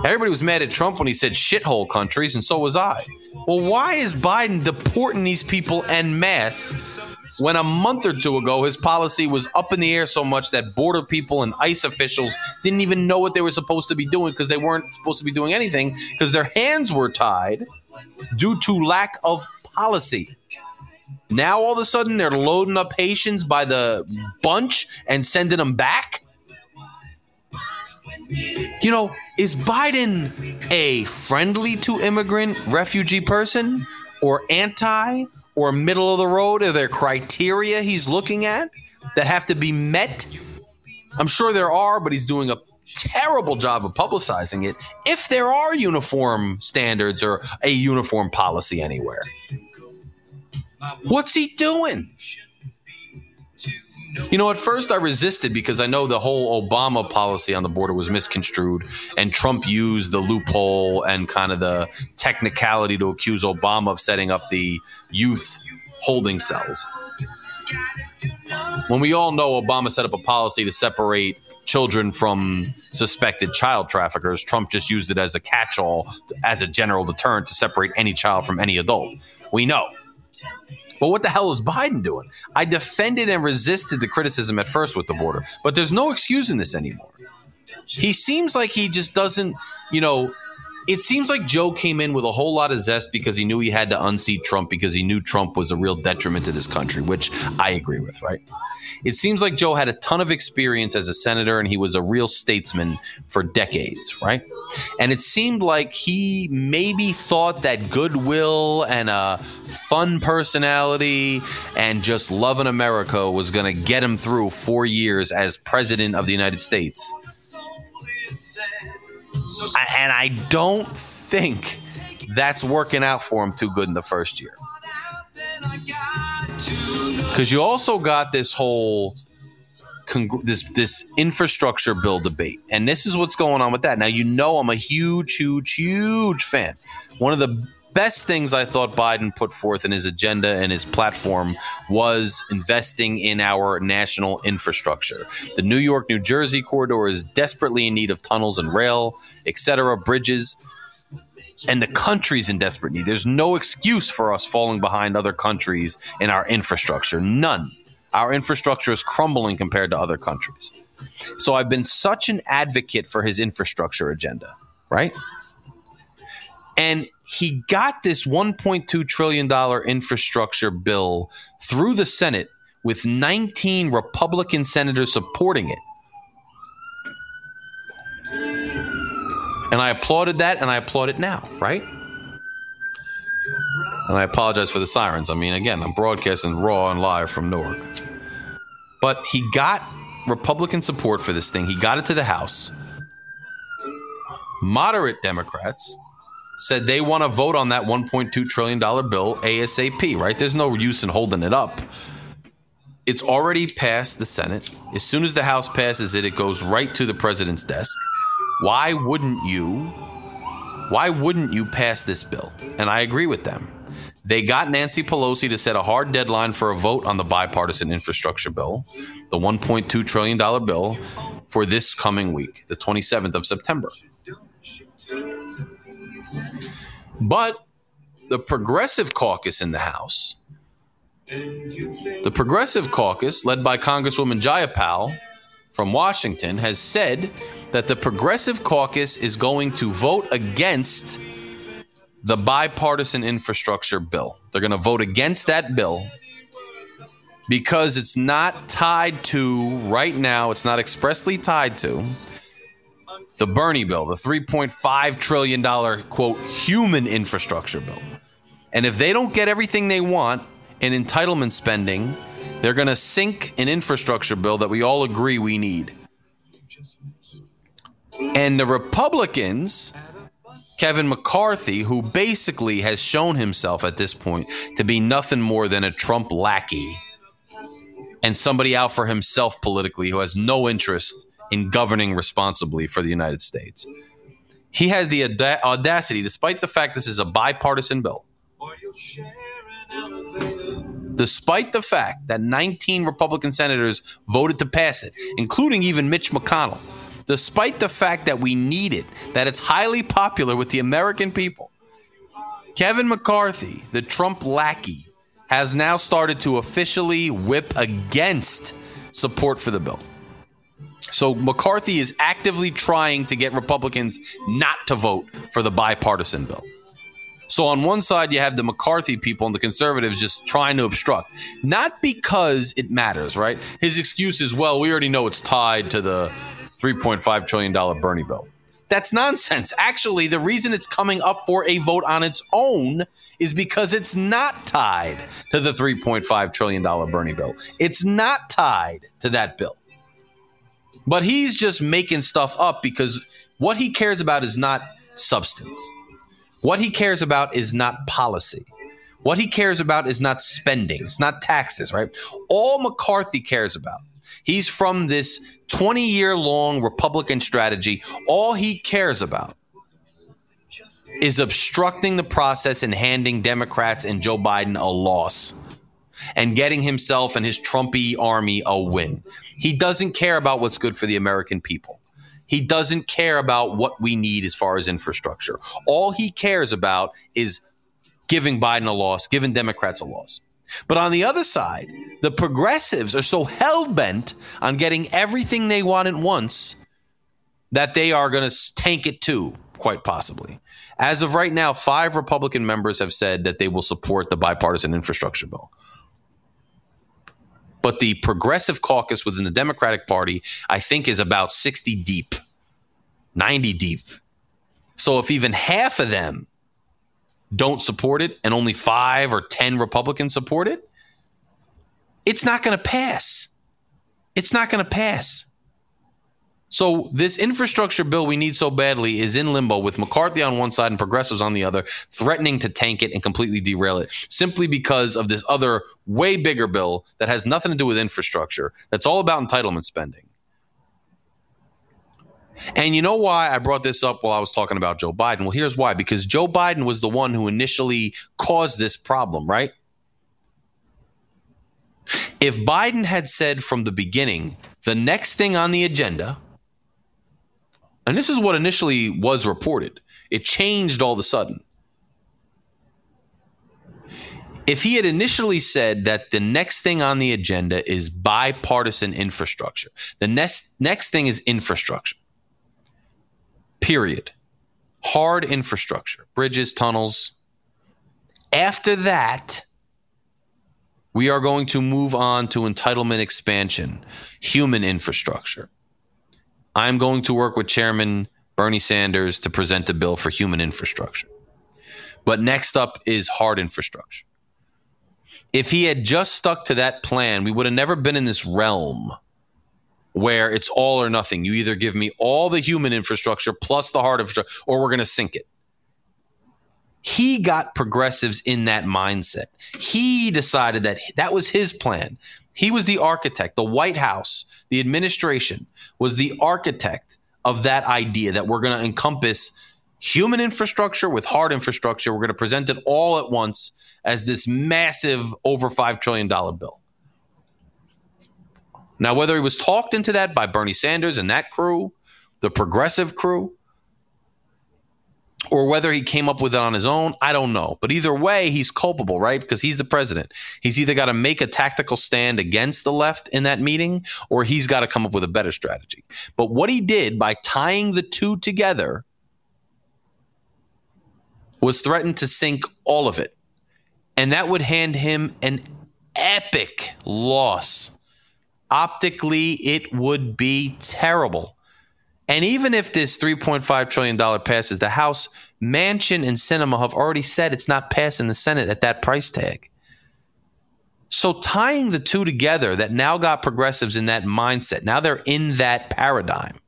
Everybody was mad at Trump when he said shithole countries, and so was I. Well, why is Biden deporting these people en masse when a month or two ago his policy was up in the air so much that border people and ICE officials didn't even know what they were supposed to be doing because they weren't supposed to be doing anything because their hands were tied due to lack of policy. Now all of a sudden they're loading up Haitians by the bunch and sending them back. You know, is Biden a friendly to immigrant refugee person or anti or middle of the road? Are there criteria he's looking at that have to be met? I'm sure there are, but he's doing a terrible job of publicizing it if there are uniform standards or a uniform policy anywhere. What's he doing? You know, at first I resisted because I know the whole Obama policy on the border was misconstrued, and Trump used the loophole and kind of the technicality to accuse Obama of setting up the youth holding cells. When we all know Obama set up a policy to separate children from suspected child traffickers, Trump just used it as a catch all, as a general deterrent to separate any child from any adult. We know. But what the hell is Biden doing? I defended and resisted the criticism at first with the border, but there's no excusing this anymore. He seems like he just doesn't, you know, it seems like Joe came in with a whole lot of zest because he knew he had to unseat Trump because he knew Trump was a real detriment to this country, which I agree with, right? It seems like Joe had a ton of experience as a senator and he was a real statesman for decades, right? And it seemed like he maybe thought that goodwill and a fun personality and just loving America was going to get him through four years as president of the United States. And I don't think that's working out for him too good in the first year. Because you also got this whole this this infrastructure bill debate, and this is what's going on with that. Now you know I'm a huge, huge, huge fan. One of the best things I thought Biden put forth in his agenda and his platform was investing in our national infrastructure. The New York New Jersey corridor is desperately in need of tunnels and rail, etc., bridges and the country's in desperate need. There's no excuse for us falling behind other countries in our infrastructure. None. Our infrastructure is crumbling compared to other countries. So I've been such an advocate for his infrastructure agenda, right? And he got this $1.2 trillion infrastructure bill through the Senate with 19 Republican senators supporting it. And I applauded that and I applaud it now, right? And I apologize for the sirens. I mean, again, I'm broadcasting raw and live from Newark. But he got Republican support for this thing. He got it to the House. Moderate Democrats said they want to vote on that $1.2 trillion bill ASAP, right? There's no use in holding it up. It's already passed the Senate. As soon as the House passes it, it goes right to the president's desk. Why wouldn't you? Why wouldn't you pass this bill? And I agree with them. They got Nancy Pelosi to set a hard deadline for a vote on the bipartisan infrastructure bill, the $1.2 trillion bill, for this coming week, the 27th of September. But the Progressive Caucus in the House, the Progressive Caucus, led by Congresswoman Jayapal from Washington, has said that the Progressive Caucus is going to vote against the bipartisan infrastructure bill. They're going to vote against that bill because it's not tied to, right now, it's not expressly tied to the Bernie bill, the $3.5 trillion, quote, human infrastructure bill. And if they don't get everything they want in entitlement spending, they're going to sink an infrastructure bill that we all agree we need. And the Republicans, Kevin McCarthy, who basically has shown himself at this point to be nothing more than a Trump lackey and somebody out for himself politically who has no interest in governing responsibly for the United States. he has the auda- audacity, despite the fact this is a bipartisan bill, despite the fact that 19 Republican senators voted to pass it, including even Mitch McConnell, despite the fact that we need it, that it's highly popular with the American people, Kevin McCarthy, the Trump lackey, has now started to officially whip against support for the bill. So McCarthy is actively trying to get Republicans not to vote for the bipartisan bill. So on one side, you have the McCarthy people and the conservatives just trying to obstruct, not because it matters, right? His excuse is, well, we already know it's tied to the $3.5 trillion Bernie bill. That's nonsense. Actually, the reason it's coming up for a vote on its own is because it's not tied to the $3.5 trillion Bernie bill. It's not tied to that bill. But he's just making stuff up because what he cares about is not substance. What he cares about is not policy. What he cares about is not spending. It's not taxes, right? All McCarthy cares about. He's from this 20 year long Republican strategy. All he cares about is obstructing the process and handing Democrats and Joe Biden a loss and getting himself and his Trumpy army a win. He doesn't care about what's good for the American people. He doesn't care about what we need as far as infrastructure. All he cares about is giving Biden a loss, giving Democrats a loss. But on the other side, the progressives are so hell bent on getting everything they want at once that they are going to tank it too, quite possibly. As of right now, five Republican members have said that they will support the bipartisan infrastructure bill. But the progressive caucus within the Democratic Party, I think, is about 60 deep, 90 deep. So if even half of them don't support it and only five or 10 Republicans support it, it's not going to pass. It's not going to pass. So this infrastructure bill we need so badly is in limbo with McCarthy on one side and progressives on the other, threatening to tank it and completely derail it simply because of this other way bigger bill that has nothing to do with infrastructure. That's all about entitlement spending. And you know why I brought this up while I was talking about Joe Biden? Well, here's why because Joe Biden was the one who initially caused this problem, right? If Biden had said from the beginning, the next thing on the agenda, and this is what initially was reported, it changed all of a sudden. If he had initially said that the next thing on the agenda is bipartisan infrastructure, the next next thing is infrastructure period. Hard infrastructure, bridges, tunnels. After that, we are going to move on to entitlement expansion, human infrastructure. I'm going to work with Chairman Bernie Sanders to present a bill for human infrastructure. But next up is hard infrastructure. If he had just stuck to that plan, we would have never been in this realm where it's all or nothing. You either give me all the human infrastructure plus the hard infrastructure, or we're going to sink it. He got progressives in that mindset. He decided that that was his plan. He was the architect. The White House, the administration, was the architect of that idea that we're going to encompass human infrastructure with hard infrastructure. We're going to present it all at once as this massive, over $5 trillion bill. Now, whether he was talked into that by Bernie Sanders and that crew, the progressive crew, or whether he came up with it on his own, I don't know. But either way, he's culpable, right? Because he's the president. He's either got to make a tactical stand against the left in that meeting, or he's got to come up with a better strategy. But what he did by tying the two together was threatened to sink all of it. And that would hand him an epic loss optically it would be terrible. And even if this $3.5 trillion passes, the House, Manchin, and Sinema have already said it's not passing the Senate at that price tag. So tying the two together that now got progressives in that mindset, now they're in that paradigm.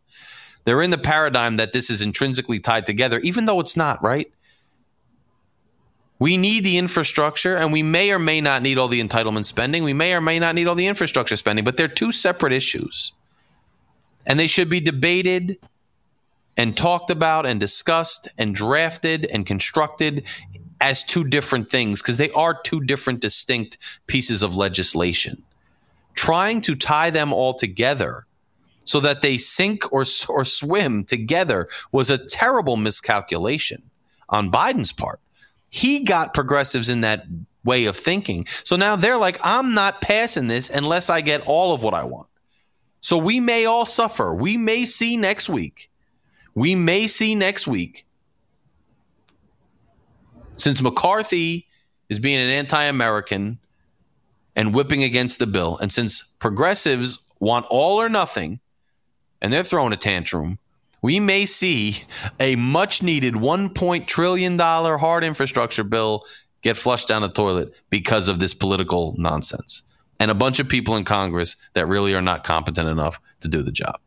They're in the paradigm that this is intrinsically tied together, even though it's not, right? We need the infrastructure, and we may or may not need all the entitlement spending. We may or may not need all the infrastructure spending, but they're two separate issues. And they should be debated and talked about and discussed and drafted and constructed as two different things because they are two different distinct pieces of legislation. Trying to tie them all together so that they sink or, or swim together was a terrible miscalculation on Biden's part. He got progressives in that way of thinking. So now they're like, I'm not passing this unless I get all of what I want. So we may all suffer. We may see next week. We may see next week. Since McCarthy is being an anti American and whipping against the bill, and since progressives want all or nothing, and they're throwing a tantrum, we may see a much needed $1 trillion hard infrastructure bill get flushed down the toilet because of this political nonsense and a bunch of people in Congress that really are not competent enough to do the job.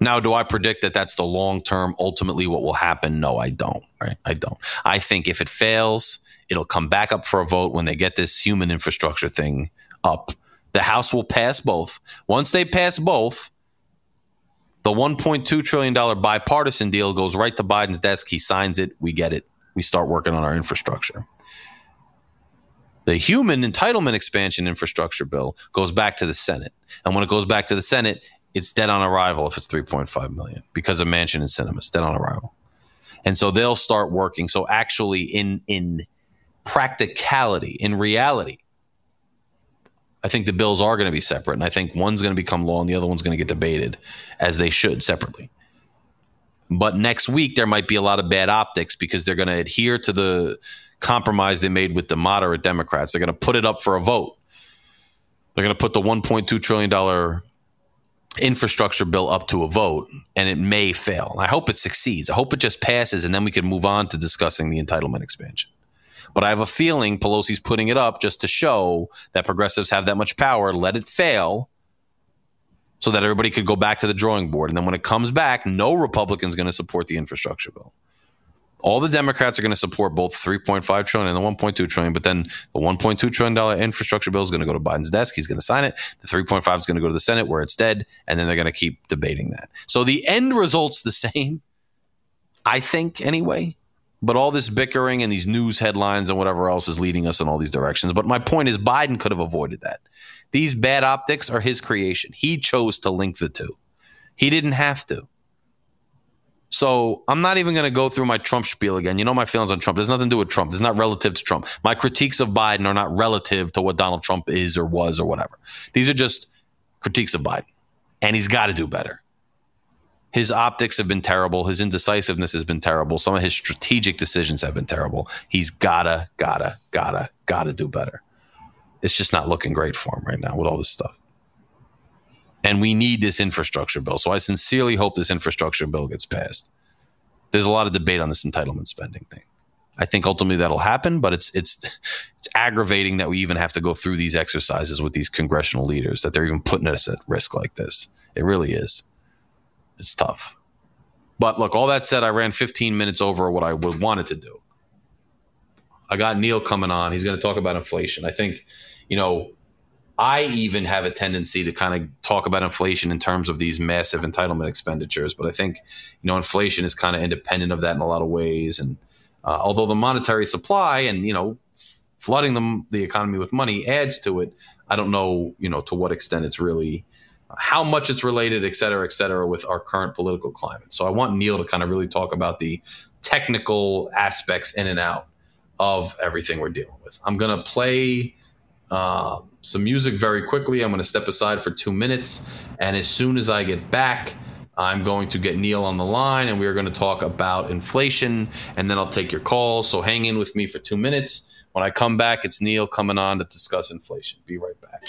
Now, do I predict that that's the long term, ultimately what will happen? No, I don't. Right? I don't. I think if it fails, it'll come back up for a vote when they get this human infrastructure thing up. The House will pass both. Once they pass both, the $1.2 trillion bipartisan deal goes right to Biden's desk. He signs it. We get it. We start working on our infrastructure. The human entitlement expansion infrastructure bill goes back to the Senate. And when it goes back to the Senate, it's dead on arrival if it's 3.5 million because of Manchin and Sinema. It's dead on arrival. And so they'll start working. So actually in in practicality, in reality, I think the bills are going to be separate, and I think one's going to become law and the other one's going to get debated as they should separately. But next week there might be a lot of bad optics because they're going to adhere to the compromise they made with the moderate Democrats. They're going to put it up for a vote. They're going to put the 1.2 trillion dollar infrastructure bill up to a vote, and it may fail. I hope it succeeds. I hope it just passes, and then we can move on to discussing the entitlement expansion. But I have a feeling Pelosi's putting it up just to show that progressives have that much power. Let it fail so that everybody could go back to the drawing board. And then when it comes back, no Republican's going to support the infrastructure bill. All the Democrats are going to support both 3.5 trillion and the 1.2 trillion, but then the 1.2 trillion dollar infrastructure bill is going to go to Biden's desk. He's going to sign it. The 3.5 is going to go to the Senate where it's dead, and then they're going to keep debating that. So the end result's the same, I think, anyway. But all this bickering and these news headlines and whatever else is leading us in all these directions. But my point is, Biden could have avoided that. These bad optics are his creation. He chose to link the two. He didn't have to. So I'm not even going to go through my Trump spiel again. You know my feelings on Trump. There's nothing to do with Trump. It's not relative to Trump. My critiques of Biden are not relative to what Donald Trump is or was or whatever. These are just critiques of Biden. And he's got to do better. His optics have been terrible. His indecisiveness has been terrible. Some of his strategic decisions have been terrible. He's gotta, gotta, gotta, gotta do better. It's just not looking great for him right now with all this stuff. And we need this infrastructure bill. So I sincerely hope this infrastructure bill gets passed. There's a lot of debate on this entitlement spending thing. I think ultimately that'll happen, but it's it's it's aggravating that we even have to go through these exercises with these congressional leaders that they're even putting us at risk like this. It really is. It's tough. But look, all that said, I ran 15 minutes over what I would wanted to do. I got Neil coming on. He's going to talk about inflation. I think, you know, I even have a tendency to kind of talk about inflation in terms of these massive entitlement expenditures, but I think you know inflation is kind of independent of that in a lot of ways. And uh, although the monetary supply and you know flooding the the economy with money adds to it, I don't know you know to what extent it's really how much it's related, et cetera, et cetera, with our current political climate. So I want Neil to kind of really talk about the technical aspects in and out of everything we're dealing with. I'm going to play uh, some music very quickly. I'm going to step aside for two minutes. And as soon as I get back, I'm going to get Neil on the line and we are going to talk about inflation and then I'll take your calls. So hang in with me for two minutes. When I come back, it's Neil coming on to discuss inflation. Be right back.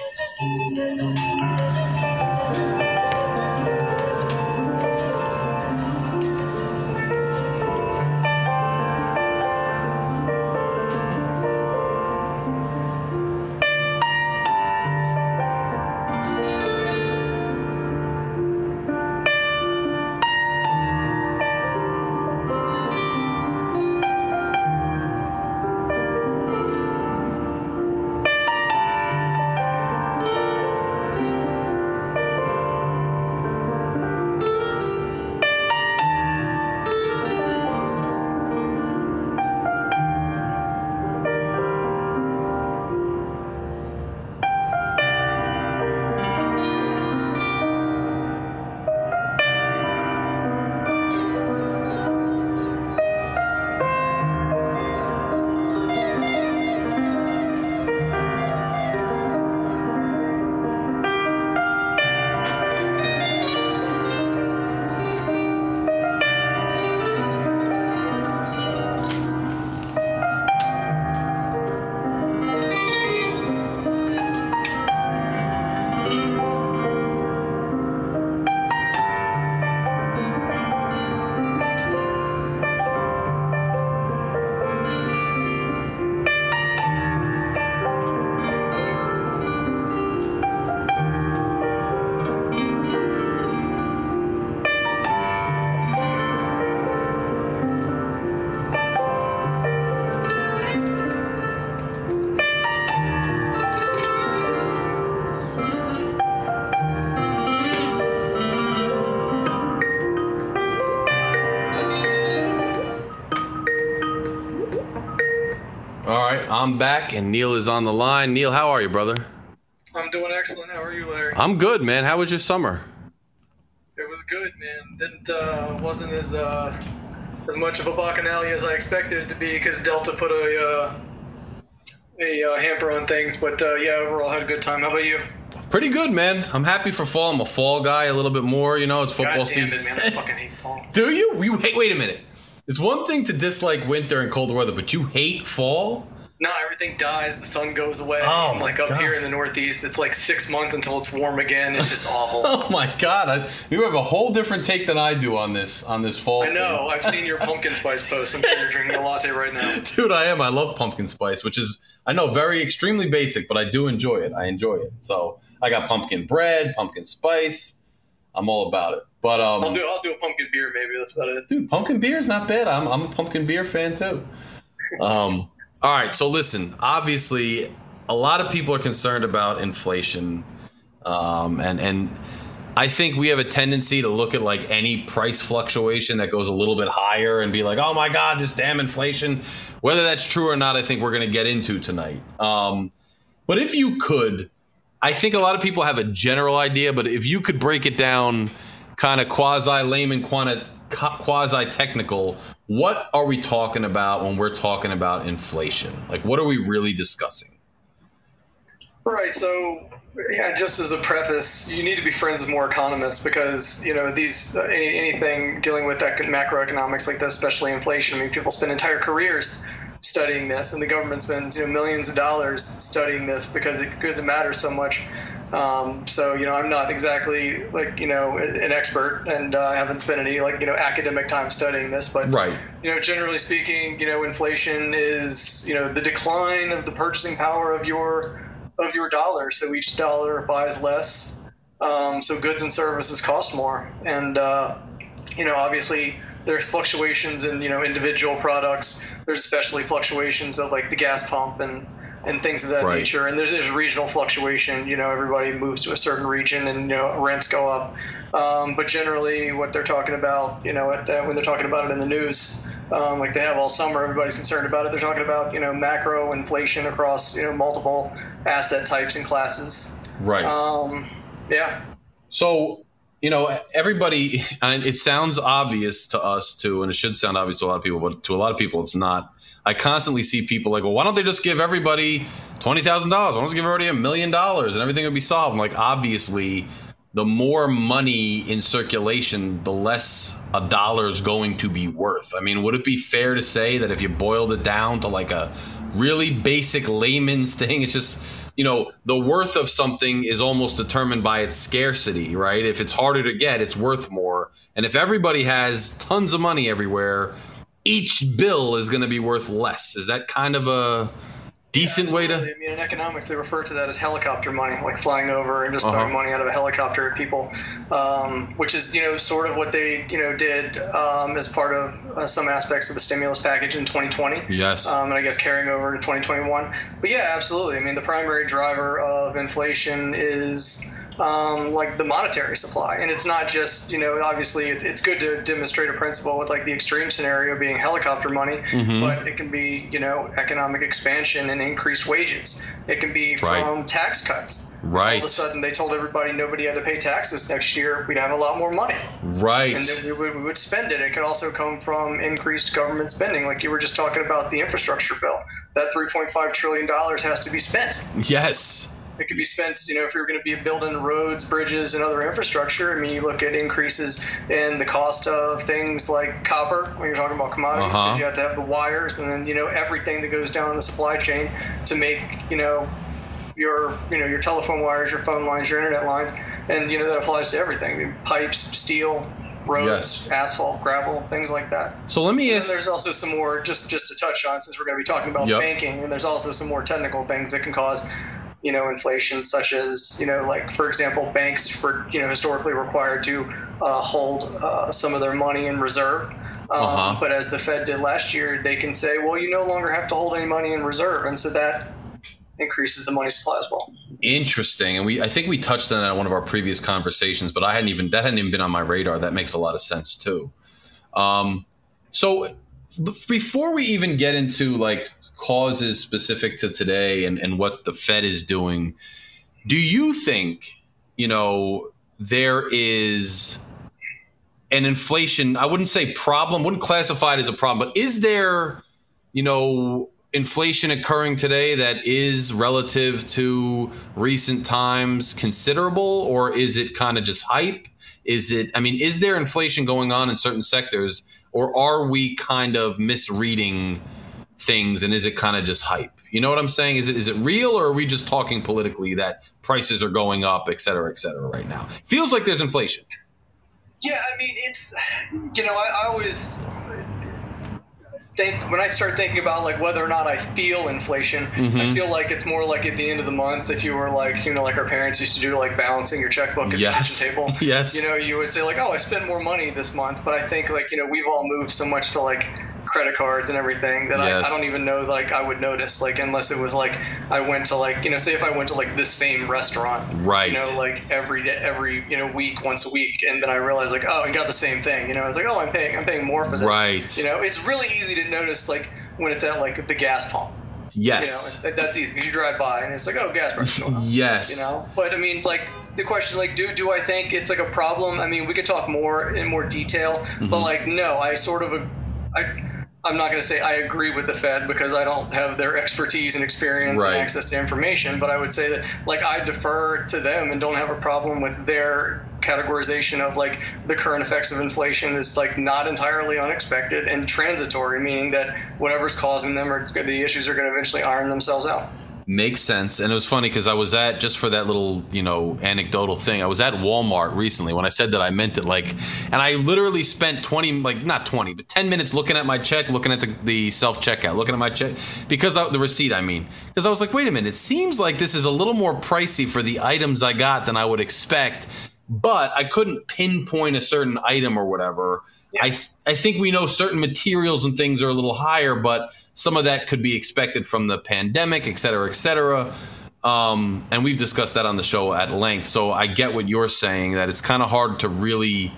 I'm back, and Neil is on the line. Neil, how are you, brother? I'm doing excellent. How are you, Larry? I'm good, man. How was your summer? It was good, man. Didn't uh, wasn't as uh, as much of a bacchanal as I expected it to be because Delta put a uh, a uh, hamper on things. But uh, yeah, overall had a good time. How about you? Pretty good, man. I'm happy for fall. I'm a fall guy a little bit more. You know, it's football God season. it, man. I fucking hate fall. Do you? you hate, wait a minute. It's one thing to dislike winter and cold weather, but you hate fall? No, everything dies. The sun goes away. Oh, like up God. here in the Northeast, it's like six months until it's warm again. It's just awful. Oh my god! I, you have a whole different take than I do on this on this fall. I know. I've seen your pumpkin spice post. I'm sure you're drinking a latte right now. dude. I am. I love pumpkin spice, which is I know very extremely basic, but I do enjoy it. I enjoy it. So I got pumpkin bread, pumpkin spice. I'm all about it. But um, I'll do. I'll do a pumpkin beer. Maybe that's about it. dude, pumpkin beer is not bad. I'm, I'm a pumpkin beer fan too. Um, all right, so listen. Obviously, a lot of people are concerned about inflation, um, and and I think we have a tendency to look at like any price fluctuation that goes a little bit higher and be like, oh my god, this damn inflation. Whether that's true or not, I think we're going to get into tonight. Um, but if you could, I think a lot of people have a general idea, but if you could break it down kind of quasi layman, quasi technical, what are we talking about when we're talking about inflation? Like, what are we really discussing? Right. So, yeah, just as a preface, you need to be friends with more economists because you know these any, anything dealing with ec- macroeconomics like this, especially inflation. I mean, people spend entire careers studying this, and the government spends you know millions of dollars studying this because it because it matters so much. Um, so you know, I'm not exactly like you know an expert, and uh, I haven't spent any like you know academic time studying this, but Right. you know, generally speaking, you know, inflation is, you know, the decline of the purchasing power of your of your dollar. So each dollar buys less. Um, so goods and services cost more, and uh, you know, obviously there's fluctuations in you know individual products. There's especially fluctuations of like the gas pump and and things of that Right. nature. And there's, there's regional fluctuation. You know, everybody moves to a certain region, and you know, rents go up. Um, but generally, what they're talking about, you know, at when they're talking about it in the news, um, like they have all summer, everybody's concerned about it. They're talking about, you know, macro inflation across, you know, multiple asset types and classes. Right. Um, yeah. So, you know, everybody, and it sounds obvious to us too, and it should sound obvious to a lot of people, but to a lot of people, it's not. I constantly see people like, well, why don't they just give everybody twenty thousand dollars? Why don't they give everybody a million dollars and everything would be solved? I'm like, obviously, the more money in circulation, the less a dollar is going to be worth. I mean, would it be fair to say that if you boiled it down to like a really basic layman's thing, it's just you know the worth of something is almost determined by its scarcity, right? If it's harder to get, it's worth more, and if everybody has tons of money everywhere, each bill is going to be worth less. Is that kind of a decent way to? I mean, in economics, they refer to that as helicopter money, like flying over and just Uh-huh. throwing money out of a helicopter at people, um, which is, you know, sort of what they, you know, did um, as part of uh, some aspects of the stimulus package in 2020. Yes. Um, and I guess carrying over to 2021. But yeah, absolutely. I mean, the primary driver of inflation is um, like the monetary supply, and it's not just you know obviously it, it's good to demonstrate a principle with like the extreme scenario being helicopter money, Mhm. but it can be you know economic expansion and increased wages. It can be Right. from tax cuts. Right. All of a sudden, they told everybody nobody had to pay taxes next year. We'd have a lot more money Right. and then we would, we would spend it. It could also come from increased government spending, like you were just talking about the infrastructure bill. That 3.5 trillion dollars has to be spent. Yes. It could be spent, you know, if you're going to be building roads, bridges, and other infrastructure. I mean, you look at increases in the cost of things like copper when you're talking about commodities, because Uh-huh. you have to have the wires, and then you know everything that goes down in the supply chain to make, you know, your you know your telephone wires, your phone lines, your internet lines, and you know that applies to everything: I mean, pipes, steel, roads, Yes. asphalt, gravel, things like that. So let me And ask. there's also some more, just just to touch on, since we're going to be talking about Yep. banking, and there's also some more technical things that can cause, you know, inflation, such as, you know, like for example, banks for you know historically required to uh, hold uh, some of their money in reserve. Um, Uh-huh. But as the Fed did last year, they can say, well, you no longer have to hold any money in reserve, and so that increases the money supply as well. Interesting, and we I think we touched on that in one of our previous conversations, but I hadn't even that hadn't even been on my radar. That makes a lot of sense too. Um, so before we even get into like causes specific to today and, and what the Fed is doing, do you think, you know, there is an inflation, I wouldn't say problem, wouldn't classify it as a problem, but is there, you know, inflation occurring today that is relative to recent times considerable, or is it kind of just hype? Is it, I mean, is there inflation going on in certain sectors, or are we kind of misreading things and is it kind of just hype? You know what I'm saying? Is it is it real or are we just talking politically that prices are going up, et cetera, et cetera, right now? Feels like there's inflation. Yeah, I mean, it's, you know, I, I always think when I start thinking about like whether or not I feel inflation, mm-hmm. I feel like it's more like at the end of the month if you were like you know like our parents used to do like balancing your checkbook at yes. the kitchen table. yes. You know, you would say like, oh, I spent more money this month, but I think like you know we've all moved so much to like credit cards and everything that yes. I, I, don't even know like I would notice like unless it was like I went to like you know say if I went to like the same restaurant right you know like every day every you know week once a week and then I realized like oh I got the same thing you know I was like oh I'm paying I'm paying more for this right you know it's really easy to notice like when it's at like the gas pump Yes. You know, that's easy because you drive by and it's like, oh, gas prices going up. yes. You know, but I mean, like the question, like, do do I think it's like a problem? I mean, we could talk more in more detail, mm-hmm. but like, no, I sort of, I I'm not going to say I agree with the Fed because I don't have their expertise and experience right. and access to information, but I would say that like I defer to them and don't have a problem with their categorization of like the current effects of inflation is like not entirely unexpected and transitory, meaning that whatever's causing them or the issues are going to eventually iron themselves out makes sense. And it was funny because i was at just for that little you know anecdotal thing i was at walmart recently. When i said that i meant it like and i literally spent 20 like not 20 but 10 minutes looking at my check looking at the, the self checkout looking at my check because I, the receipt i mean. Because i was like wait a minute it seems like this is a little more pricey for the items i got than i would expect but i couldn't pinpoint a certain item or whatever. Yeah. I, th- I think we know certain materials and things are a little higher but some of that could be expected from the pandemic, et cetera, et cetera. Um, and we've discussed that on the show at length. So I get what you're saying that it's kind of hard to really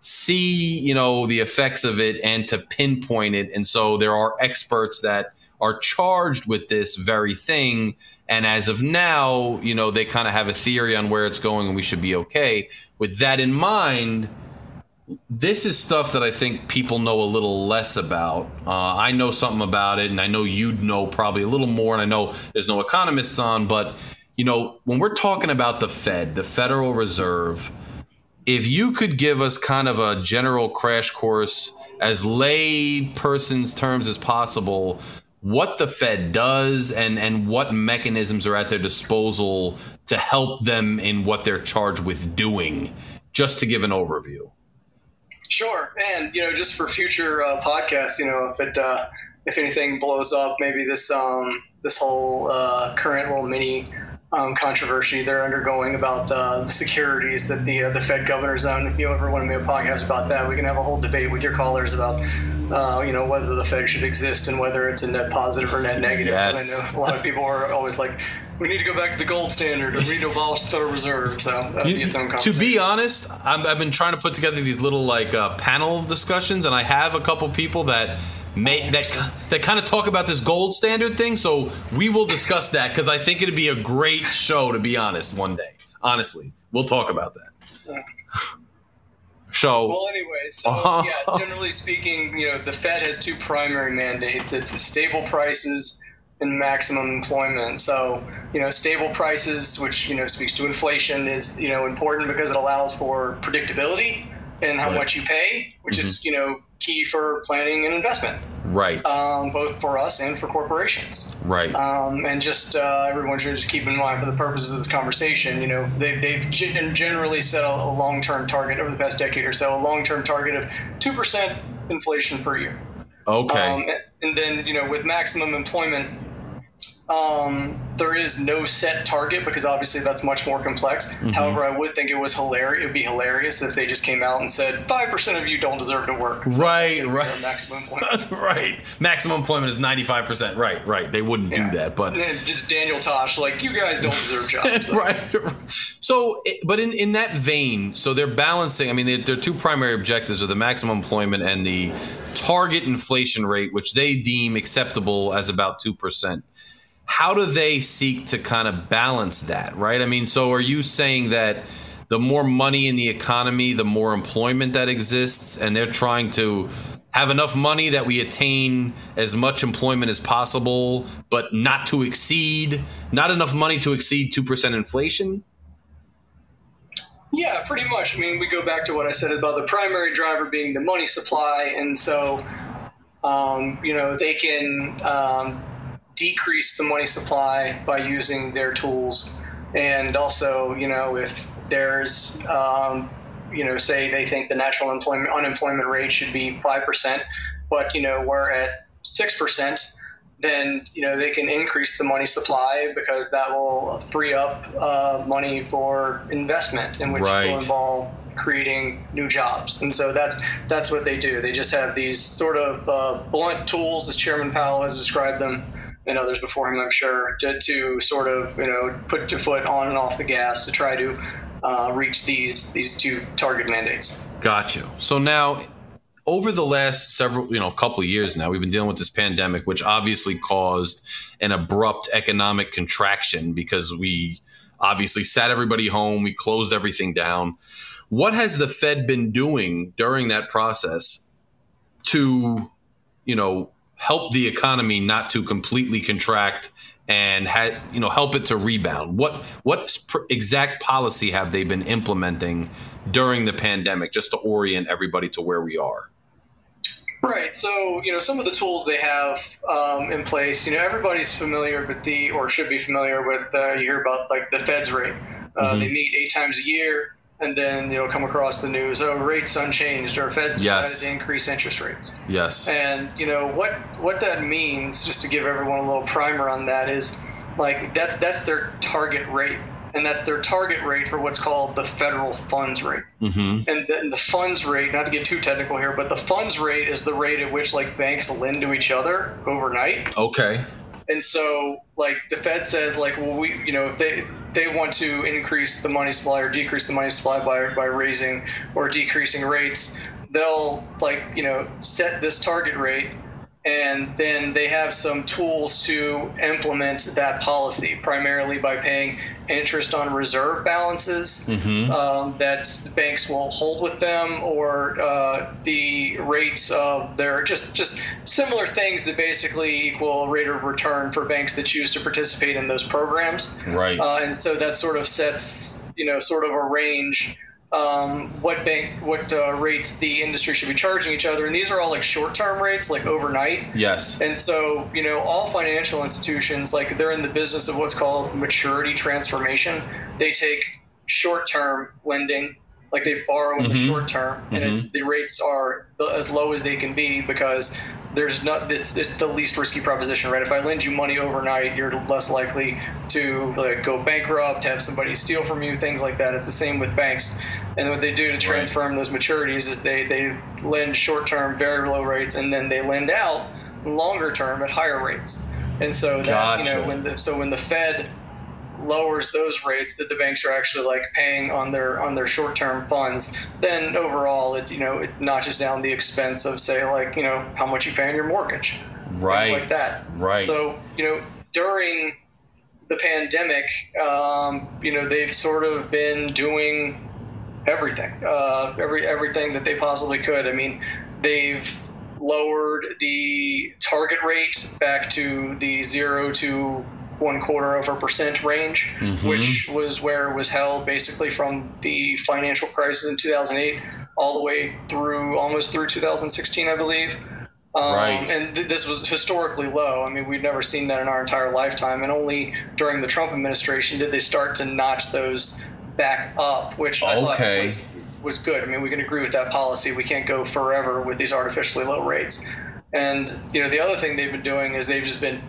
see, you know, the effects of it and to pinpoint it. And so there are experts that are charged with this very thing. And as of now, you know, they kind of have a theory on where it's going and we should be okay. With that in mind, this is stuff that I think people know a little less about. Uh, I know something about it, and I know you'd know probably a little more. And I know there's no economists on, but you know, when we're talking about the Fed, the Federal Reserve, if you could give us kind of a general crash course as lay person's terms as possible, what the Fed does and and what mechanisms are at their disposal to help them in what they're charged with doing, just to give an overview. Sure, and you know, just for future uh, podcasts, you know, if it uh, if anything blows up, maybe this um, this whole uh, current little mini um, controversy they're undergoing about uh, the securities that the uh, the Fed governors own. If you ever want to make a podcast about that, we can have a whole debate with your callers about uh, you know whether the Fed should exist and whether it's a net positive or net negative. Yes. I know a lot of people are always like, we need to go back to the gold standard, or we need to abolish the Federal Reserve. So that'll you, be its own To be honest, i have been trying to put together these little like uh, panel discussions, and I have a couple people that may that that kind of talk about this gold standard thing. So we will discuss that because I think it'd be a great show. To be honest, one day, honestly, we'll talk about that. So well, anyway, so uh-huh. yeah, generally speaking, you know, the Fed has two primary mandates. It's stable prices and maximum employment. So, you know, stable prices, which you know speaks to inflation, is you know important because it allows for predictability and how right. much you pay, which mm-hmm. is you know key for planning and investment. Right. Um, both for us and for corporations. Right. Um, and just uh, everyone should just keep in mind for the purposes of this conversation, you know, they, they've generally set a, a long-term target over the past decade or so, a long-term target of 2% inflation per year. Okay. Um, and then, you know, with maximum employment, um, there is no set target because obviously that's much more complex. Mm-hmm. However, I would think it was hilarious. It would be hilarious if they just came out and said five percent of you don't deserve to work. right, right. Maximum employment. right. Maximum employment is ninety five percent. Right, right. They wouldn't yeah. do that, but just Daniel Tosh, like you guys don't deserve jobs. So. right. So, but in in that vein, so they're balancing. I mean, their two primary objectives are the maximum employment and the target inflation rate, which they deem acceptable as about 2%. How do they seek to kind of balance that, right? I mean, so are you saying that the more money in the economy, the more employment that exists, and they're trying to have enough money that we attain as much employment as possible, but not to exceed, not enough money to exceed 2% inflation? Yeah, pretty much. I mean, we go back to what I said about the primary driver being the money supply. And so, um, you know, they can um, decrease the money supply by using their tools. And also, you know, if there's um, you know, say they think the national employment unemployment rate should be five percent, but you know we're at six percent, then you know they can increase the money supply because that will free up uh, money for investment, in which right. will involve creating new jobs. And so that's that's what they do. They just have these sort of uh, blunt tools, as Chairman Powell has described them, and others before him, I'm sure, to, to sort of you know put your foot on and off the gas to try to uh, reach these these two target mandates. Got you. So now, over the last several, you know, couple of years now, we've been dealing with this pandemic, which obviously caused an abrupt economic contraction because we obviously sat everybody home, we closed everything down. What has the Fed been doing during that process to, you know, help the economy not to completely contract and had you know help it to rebound? What what exact policy have they been implementing during the pandemic just to orient everybody to where we are? Right. So you know some of the tools they have um, in place you know everybody's familiar with the or should be familiar with uh, you hear about like the fed's rate. Uh, mm-hmm. they meet eight times a year and then you know come across the news oh rates unchanged or Fed decided yes. to increase interest rates. Yes. And you know what what that means just to give everyone a little primer on that is like that's that's their target rate. And that's their target rate for what's called the federal funds rate. Mm-hmm. and then the funds rate not to get too technical here but the funds rate is the rate at which like banks lend to each other overnight. Okay and so, like the Fed says, like, well, we, you know, if they they want to increase the money supply or decrease the money supply by by raising or decreasing rates, they'll like, you know, set this target rate and then they have some tools to implement that policy, primarily by paying interest on reserve balances mm-hmm. um, that banks will hold with them, or uh, the rates of their just just similar things that basically equal rate of return for banks that choose to participate in those programs. Right. Uh, and so that sort of sets you know sort of a range um, what bank, what uh, rates the industry should be charging each other, and these are all like short-term rates, like overnight. Yes. And so, you know, all financial institutions, like they're in the business of what's called maturity transformation. They take short-term lending, like they borrow in mm-hmm. the short term, and mm-hmm. it's the rates are as low as they can be because there's not it's, it's the least risky proposition right if i lend you money overnight you're less likely to like go bankrupt have somebody steal from you things like that it's the same with banks and what they do to transform right. those maturities is they they lend short term very low rates and then they lend out longer term at higher rates and so that gotcha. you know when the so when the fed lowers those rates that the banks are actually like paying on their on their short-term funds, then overall it you know it notches down the expense of say like you know how much you pay on your mortgage, right, things like that. Right. So you know during the pandemic, um, you know they've sort of been doing everything, uh, every everything that they possibly could. I mean, they've lowered the target rate back to the zero to one quarter of a percent range, mm-hmm. which was where it was held basically from the financial crisis in 2008 all the way through almost through 2016, I believe. Um, right. And th- this was historically low. I mean, we've never seen that in our entire lifetime. And only during the Trump administration did they start to notch those back up, which I thought was, was good. I mean, we can agree with that policy. We can't go forever with these artificially low rates. And, you know, the other thing they've been doing is they've just been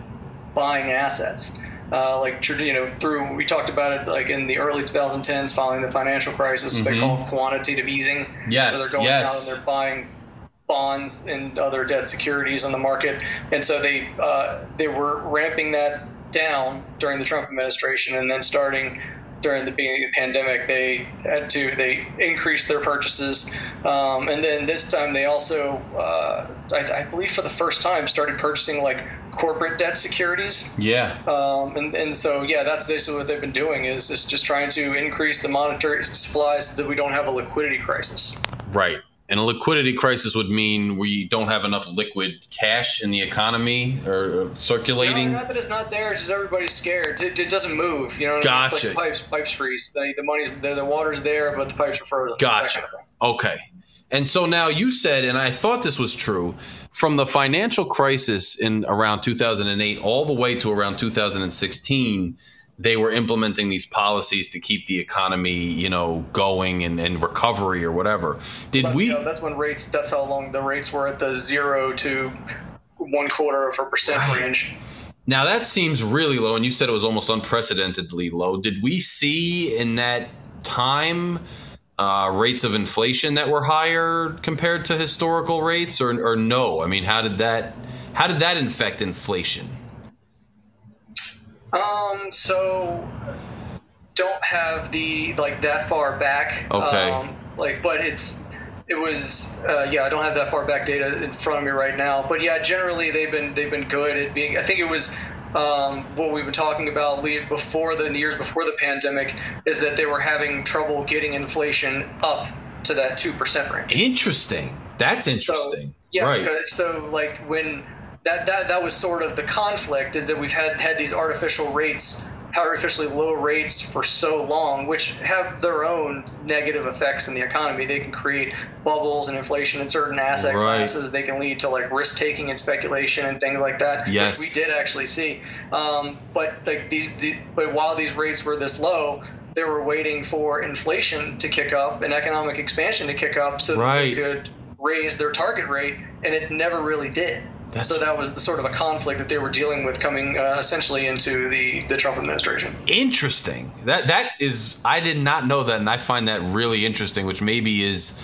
buying assets. Uh, like you know, through we talked about it like in the early 2010s, following the financial crisis, mm-hmm. they call quantitative easing. Yes, so they're going yes. out and they're buying bonds and other debt securities on the market, and so they uh, they were ramping that down during the Trump administration, and then starting during the beginning of the pandemic, they had to they increased their purchases, um, and then this time they also, uh, I, I, believe, for the first time, started purchasing like corporate debt securities. Yeah. Um, and, and so yeah, that's basically what they've been doing is is just trying to increase the monetary supply so that we don't have a liquidity crisis. Right. And a liquidity crisis would mean we don't have enough liquid cash in the economy or uh, circulating. No, not that it's not there; it's just everybody's scared. It, it doesn't move. You know, gotcha. It's like pipes, pipes freeze. The, the money's the, the water's there, but the pipes are frozen. Gotcha. Kind of okay. And so now you said, and I thought this was true, from the financial crisis in around 2008 all the way to around 2016 they were implementing these policies to keep the economy, you know, going and, and recovery or whatever. Did that's, we? You know, that's when rates. That's how long the rates were at the zero to one quarter of a percent right. range. Now that seems really low, and you said it was almost unprecedentedly low. Did we see in that time uh, rates of inflation that were higher compared to historical rates, or, or no? I mean, how did that how did that infect inflation? Um, so don't have the like that far back. Okay. Um, like, but it's it was uh, yeah. I don't have that far back data in front of me right now. But yeah, generally they've been they've been good at being. I think it was um, what we've been talking about leave before the, the years before the pandemic is that they were having trouble getting inflation up to that two percent range. Interesting. That's interesting. So, yeah. Right. So like when that, that that was sort of the conflict is that we've had had these artificial rates artificially low rates for so long which have their own negative effects in the economy they can create bubbles and inflation in certain asset right. classes they can lead to like risk taking and speculation and things like that yes. which we did actually see um, but like these the, but while these rates were this low they were waiting for inflation to kick up and economic expansion to kick up so right. that they could raise their target rate and it never really did that's so that was sort of a conflict that they were dealing with coming uh, essentially into the, the Trump administration. Interesting. That that is I did not know that, and I find that really interesting. Which maybe is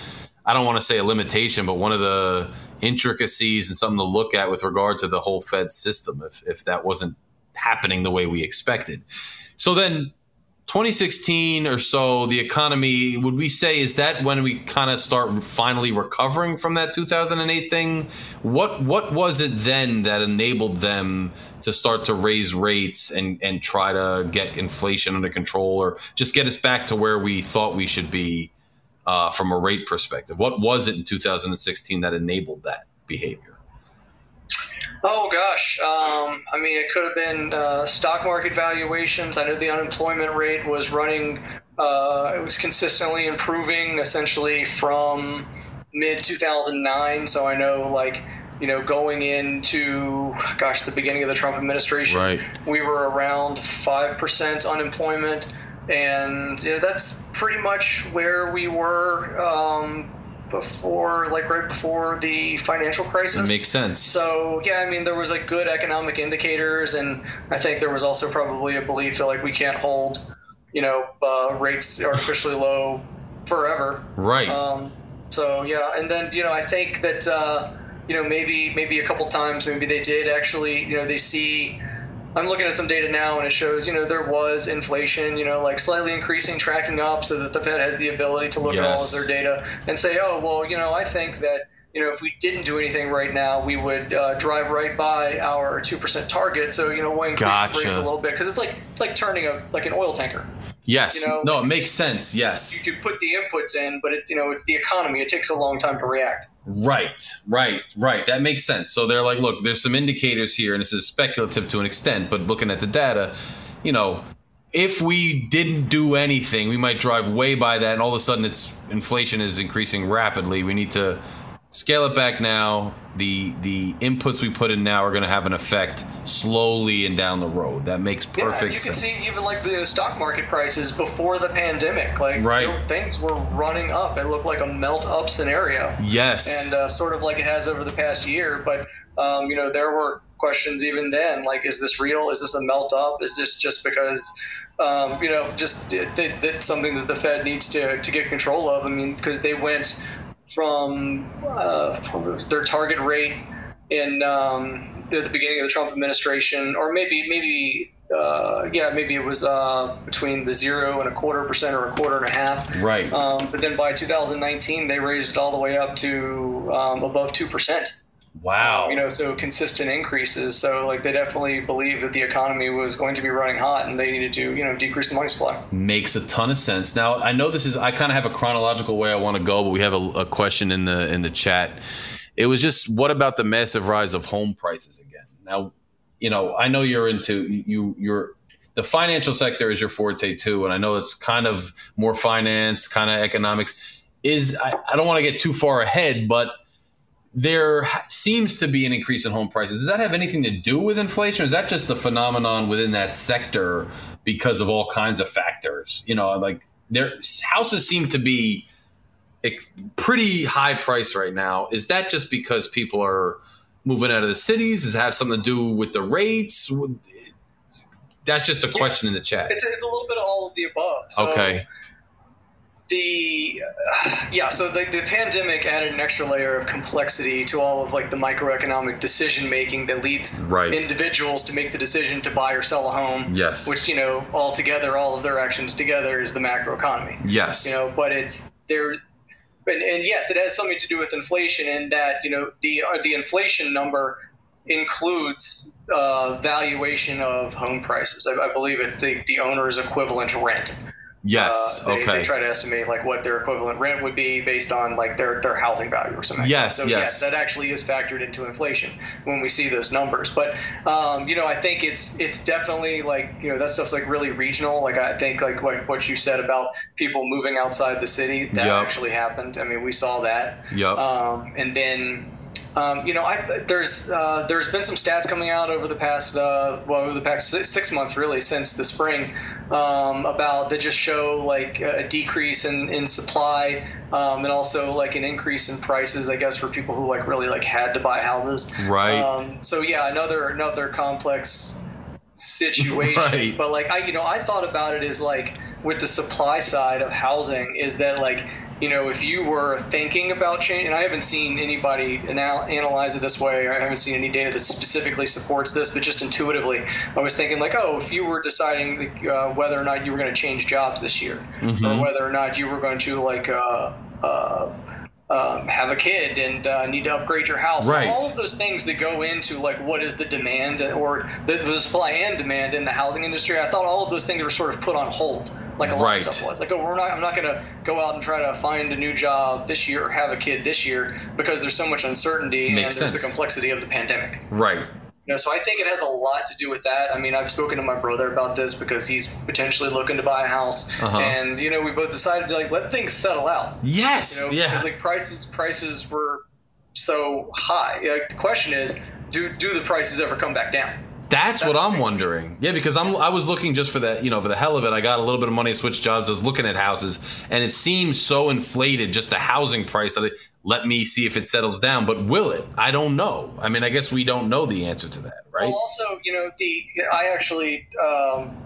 I don't want to say a limitation, but one of the intricacies and something to look at with regard to the whole Fed system. If if that wasn't happening the way we expected, so then 2016 or so, the economy, would we say, is that when we kind of start finally recovering from that 2008 thing? What what was it then that enabled them to start to raise rates and, and try to get inflation under control or just get us back to where we thought we should be uh, from a rate perspective? What was it in 2016 that enabled that behavior? Oh gosh, um, I mean, it could have been uh, stock market valuations. I know the unemployment rate was running; uh, it was consistently improving, essentially from mid 2009. So I know, like, you know, going into gosh, the beginning of the Trump administration, right. we were around five percent unemployment, and you know, that's pretty much where we were. Um, before, like right before the financial crisis. It makes sense. So yeah, I mean, there was like good economic indicators, and I think there was also probably a belief that like we can't hold, you know, uh, rates artificially low forever. Right. Um, so yeah, and then you know, I think that uh, you know maybe maybe a couple times maybe they did actually you know they see I'm looking at some data now and it shows, you know, there was inflation, you know, like slightly increasing, tracking up so that the Fed has the ability to look yes. at all of their data and say, oh, well, you know, I think that, you know, if we didn't do anything right now, we would uh, drive right by our 2% target. So, you know, we'll increase gotcha. rates a little bit because it's like, it's like turning a, like an oil tanker. Yes. You know, no, it makes sense. Yes. You can put the inputs in, but it, you know, it's the economy. It takes a long time to react. Right, right, right. That makes sense. So they're like, look, there's some indicators here, and this is speculative to an extent, but looking at the data, you know, if we didn't do anything, we might drive way by that, and all of a sudden, it's inflation is increasing rapidly. We need to scale it back now. The the inputs we put in now are going to have an effect slowly and down the road. That makes perfect yeah, you sense. can see even like the stock market prices before the pandemic like right. things were running up. It looked like a melt up scenario. Yes. And uh, sort of like it has over the past year but um, you know there were questions even then like is this real? Is this a melt up? Is this just because um, you know, just that's something that the Fed needs to, to get control of. I mean, because they went from uh, their target rate in um, the beginning of the Trump administration, or maybe maybe uh, yeah, maybe it was uh, between the zero and a quarter percent or a quarter and a half. Right. Um, but then by 2019, they raised it all the way up to um, above two percent. Wow. You know, so consistent increases. So like they definitely believed that the economy was going to be running hot, and they needed to you know decrease the money supply. Makes a ton of sense. Now I know this is I kind of have a chronological way I want to go, but we have a, a question in the in the chat. It was just what about the massive rise of home prices again? Now, you know, I know you're into you you're the financial sector is your forte too, and I know it's kind of more finance, kind of economics. Is I, I don't want to get too far ahead, but there seems to be an increase in home prices. Does that have anything to do with inflation? Or is that just a phenomenon within that sector because of all kinds of factors? You know, like their houses seem to be pretty high price right now. Is that just because people are moving out of the cities? Does it have something to do with the rates? That's just a question yeah, in the chat. It's a little bit of all of the above. So okay the uh, yeah so the, the pandemic added an extra layer of complexity to all of like the microeconomic decision making that leads right. individuals to make the decision to buy or sell a home yes. which you know all together all of their actions together is the macroeconomy. Yes. You know but it's there and, and yes it has something to do with inflation and that you know the uh, the inflation number includes uh, valuation of home prices. I, I believe it's the, the owner's equivalent rent Yes. Uh, they, okay. They try to estimate like what their equivalent rent would be based on like their, their housing value or something. Yes. So yes. yes, that actually is factored into inflation when we see those numbers. But um, you know, I think it's it's definitely like you know that stuff's like really regional. Like I think like what what you said about people moving outside the city that yep. actually happened. I mean, we saw that. Yep. Um, and then um, you know, I, there's uh, there's been some stats coming out over the past uh, well over the past six months really since the spring um, about that just show like a decrease in, in supply um, and also like an increase in prices I guess for people who like really like had to buy houses. Right. Um, so yeah, another another complex situation. Right. But like I you know I thought about it as like with the supply side of housing is that like you know, if you were thinking about change, and I haven't seen anybody anal- analyze it this way, I haven't seen any data that specifically supports this, but just intuitively, I was thinking like, oh, if you were deciding uh, whether or not you were going to change jobs this year, mm-hmm. or whether or not you were going to like. Uh, uh, um, have a kid and uh, need to upgrade your house. Right. All of those things that go into like what is the demand or the, the, supply and demand in the housing industry. I thought all of those things were sort of put on hold like a lot right. of stuff was. Like, oh, we're not. I'm not going to go out and try to find a new job this year or have a kid this year because there's so much uncertainty Makes and sense. there's the complexity of the pandemic. Right. You know, so I think it has a lot to do with that. I mean, I've spoken to my brother about this because he's potentially looking to buy a house, uh-huh. and you know, we both decided to like let things settle out. Yes. You know, yeah. Like prices, prices were so high. Like, the question is, do do the prices ever come back down? That's, what I'm wondering. Yeah, because I'm I was looking just for that, you know, for the hell of it. I got a little bit of money to switch jobs. I was looking at houses, and it seems so inflated, just the housing price. That it, let me see if it settles down. But will it? I don't know. I mean, I guess we don't know the answer to that, right? Well, also, you know, the I actually. Um,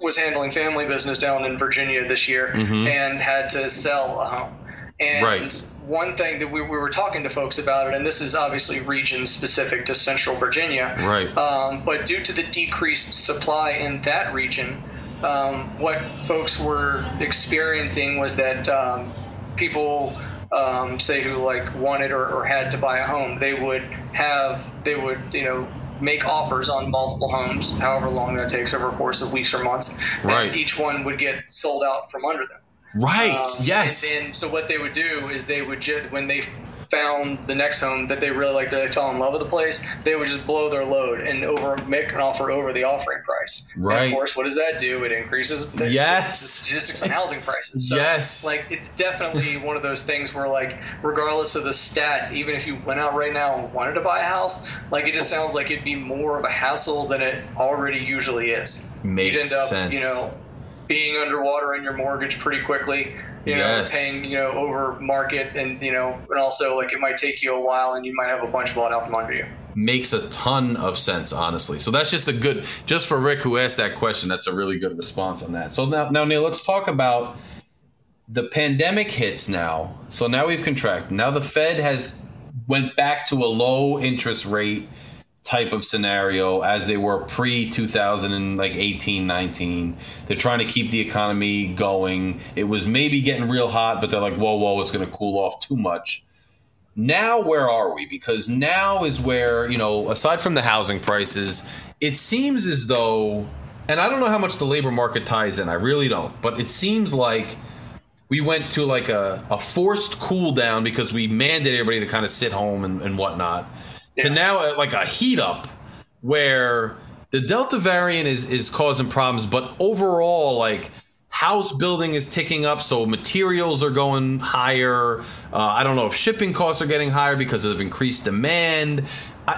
was handling family business down in Virginia this year mm-hmm. and had to sell a home. And right. One thing that we, we were talking to folks about it, and this is obviously region specific to Central Virginia, right? Um, but due to the decreased supply in that region, um, what folks were experiencing was that um, people, um, say who like wanted or, or had to buy a home, they would have they would you know make offers on multiple homes, however long that takes over a course of weeks or months. Right. And each one would get sold out from under them. Right. Um, yes. And then, so what they would do is they would just when they found the next home that they really liked, that they fell in love with the place, they would just blow their load and over make an offer over the offering price. Right. And of course, what does that do? It increases the, yes. the statistics on housing prices. So, yes. Like it's definitely one of those things where like regardless of the stats, even if you went out right now and wanted to buy a house, like it just sounds like it'd be more of a hassle than it already usually is. Makes You'd end up, sense. you know, being underwater in your mortgage pretty quickly you know, yes. paying, you know, over market and, you know, and also like it might take you a while and you might have a bunch of bought out from under you. Makes a ton of sense, honestly. So that's just a good, just for Rick who asked that question, that's a really good response on that. So now, now Neil, let's talk about the pandemic hits now. So now we've contracted. Now the Fed has went back to a low interest rate type of scenario as they were pre 2018 19 they're trying to keep the economy going. It was maybe getting real hot but they're like whoa whoa it's going to cool off too much. Now where are we? Because now is where you know aside from the housing prices it seems as though and i don't know how much the labor market ties in i really don't but it seems like we went to like a, a forced cool down because we mandated everybody to kind of sit home and, and whatnot yeah. to now uh, like a heat up where the delta variant is is causing problems but overall like house building is ticking up so materials are going higher uh, i don't know if shipping costs are getting higher because of increased demand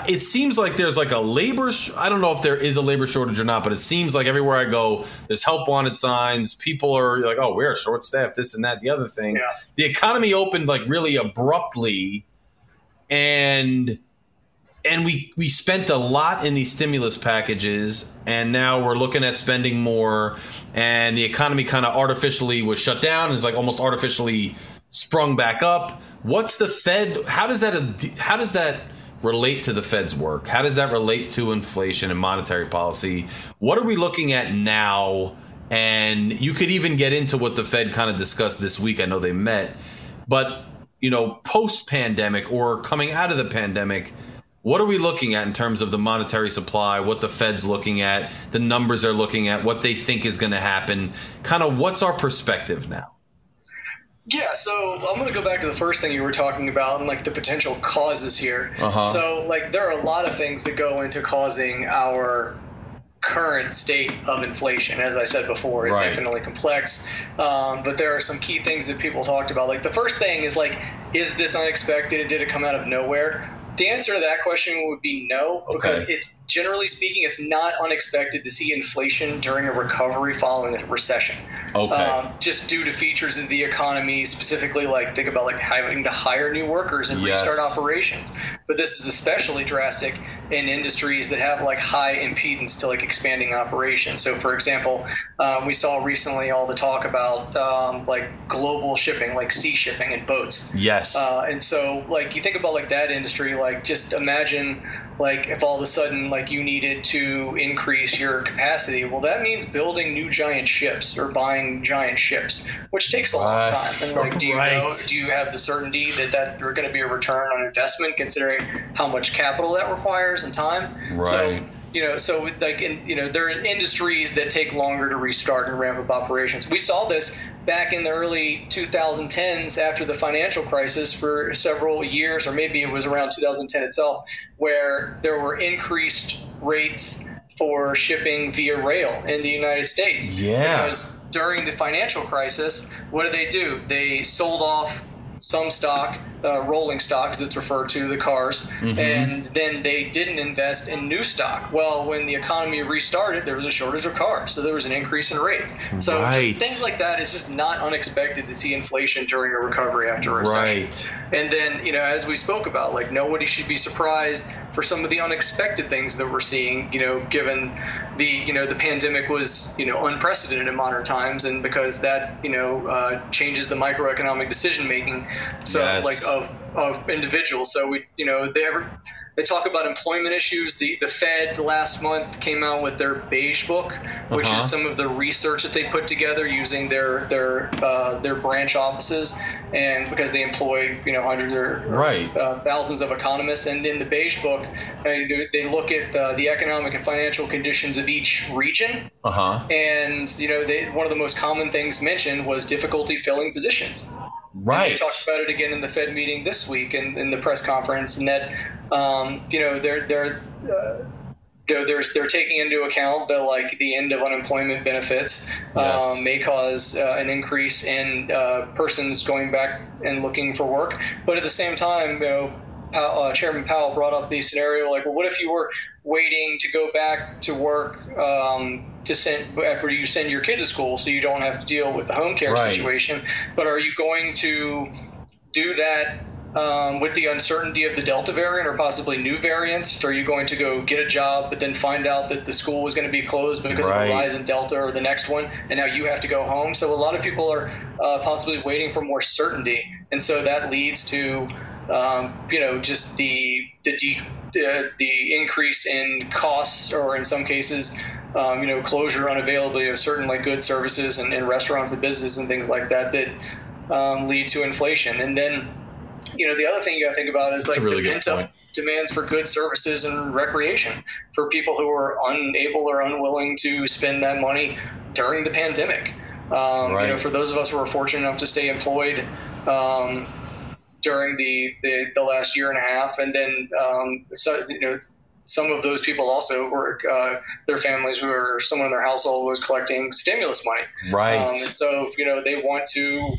it seems like there's like a labor sh- i don't know if there is a labor shortage or not but it seems like everywhere i go there's help wanted signs people are like oh we're short staffed this and that the other thing yeah. the economy opened like really abruptly and and we we spent a lot in these stimulus packages and now we're looking at spending more and the economy kind of artificially was shut down and it's like almost artificially sprung back up. What's the fed how does that how does that relate to the fed's work? How does that relate to inflation and monetary policy? What are we looking at now? And you could even get into what the fed kind of discussed this week. I know they met. But you know post pandemic or coming out of the pandemic what are we looking at in terms of the monetary supply, what the Fed's looking at, the numbers they're looking at, what they think is going to happen? Kind of what's our perspective now? Yeah, so I'm going to go back to the first thing you were talking about and like the potential causes here. Uh-huh. So, like, there are a lot of things that go into causing our current state of inflation. As I said before, it's right. infinitely complex. Um, but there are some key things that people talked about. Like, the first thing is like, is this unexpected? Did it come out of nowhere? The answer to that question would be no, because okay. it's generally speaking, it's not unexpected to see inflation during a recovery following a recession. Okay. Um, just due to features of the economy, specifically like think about like having to hire new workers and yes. restart operations. But this is especially drastic in industries that have like high impedance to like expanding operations. So, for example, um, we saw recently all the talk about um, like global shipping, like sea shipping and boats. Yes. Uh, and so, like you think about like that industry, like just imagine like if all of a sudden like you needed to increase your capacity, well, that means building new giant ships or buying giant ships, which takes a long time. And like, do you right. know? Do you have the certainty that that are going to be a return on investment, considering how much capital that requires and time? Right. So, you know, so like in, you know, there are industries that take longer to restart and ramp up operations. We saw this back in the early 2010s after the financial crisis for several years, or maybe it was around 2010 itself, where there were increased rates for shipping via rail in the United States. Yeah. Because during the financial crisis, what did they do? They sold off some stock, uh, rolling stock as it's referred to, the cars, mm-hmm. and then they didn't invest in new stock. Well, when the economy restarted, there was a shortage of cars, so there was an increase in rates. So right. things like that is just not unexpected to see inflation during a recovery after a recession. Right. And then, you know, as we spoke about, like nobody should be surprised for some of the unexpected things that we're seeing, you know, given the you know the pandemic was you know unprecedented in modern times, and because that you know uh, changes the microeconomic decision making, so yes. like of of individuals. So we you know they ever they talk about employment issues. The the Fed last month came out with their beige book, which uh-huh. is some of the research that they put together using their their uh, their branch offices, and because they employ you know hundreds or, right. uh, thousands of economists. And in the beige book, uh, they look at the, the economic and financial conditions of each region. Uh-huh. And you know, they, one of the most common things mentioned was difficulty filling positions. Right. And talked about it again in the Fed meeting this week in, in the press conference, and that um, you know they're they're, uh, they're they're they're taking into account that like the end of unemployment benefits yes. um, may cause uh, an increase in uh, persons going back and looking for work, but at the same time, you know. Powell, uh, Chairman Powell brought up the scenario like, well, what if you were waiting to go back to work um, to send after you send your kid to school, so you don't have to deal with the home care right. situation. But are you going to do that um, with the uncertainty of the Delta variant or possibly new variants? Are you going to go get a job, but then find out that the school was going to be closed because right. of a rise in Delta or the next one, and now you have to go home? So a lot of people are uh, possibly waiting for more certainty, and so that leads to, um, you know, just the the de- uh, the increase in costs, or in some cases, um, you know, closure, unavailability of certain like goods, services, and, and restaurants and businesses and things like that that um, lead to inflation. And then, you know, the other thing you got to think about is like really the pent up demands for goods, services, and recreation for people who are unable or unwilling to spend that money during the pandemic. Um, right. You know, for those of us who are fortunate enough to stay employed um, during the, the, the last year and a half, and then um, so you know some of those people also were uh, their families who were someone in their household was collecting stimulus money. Right. Um, and so you know they want to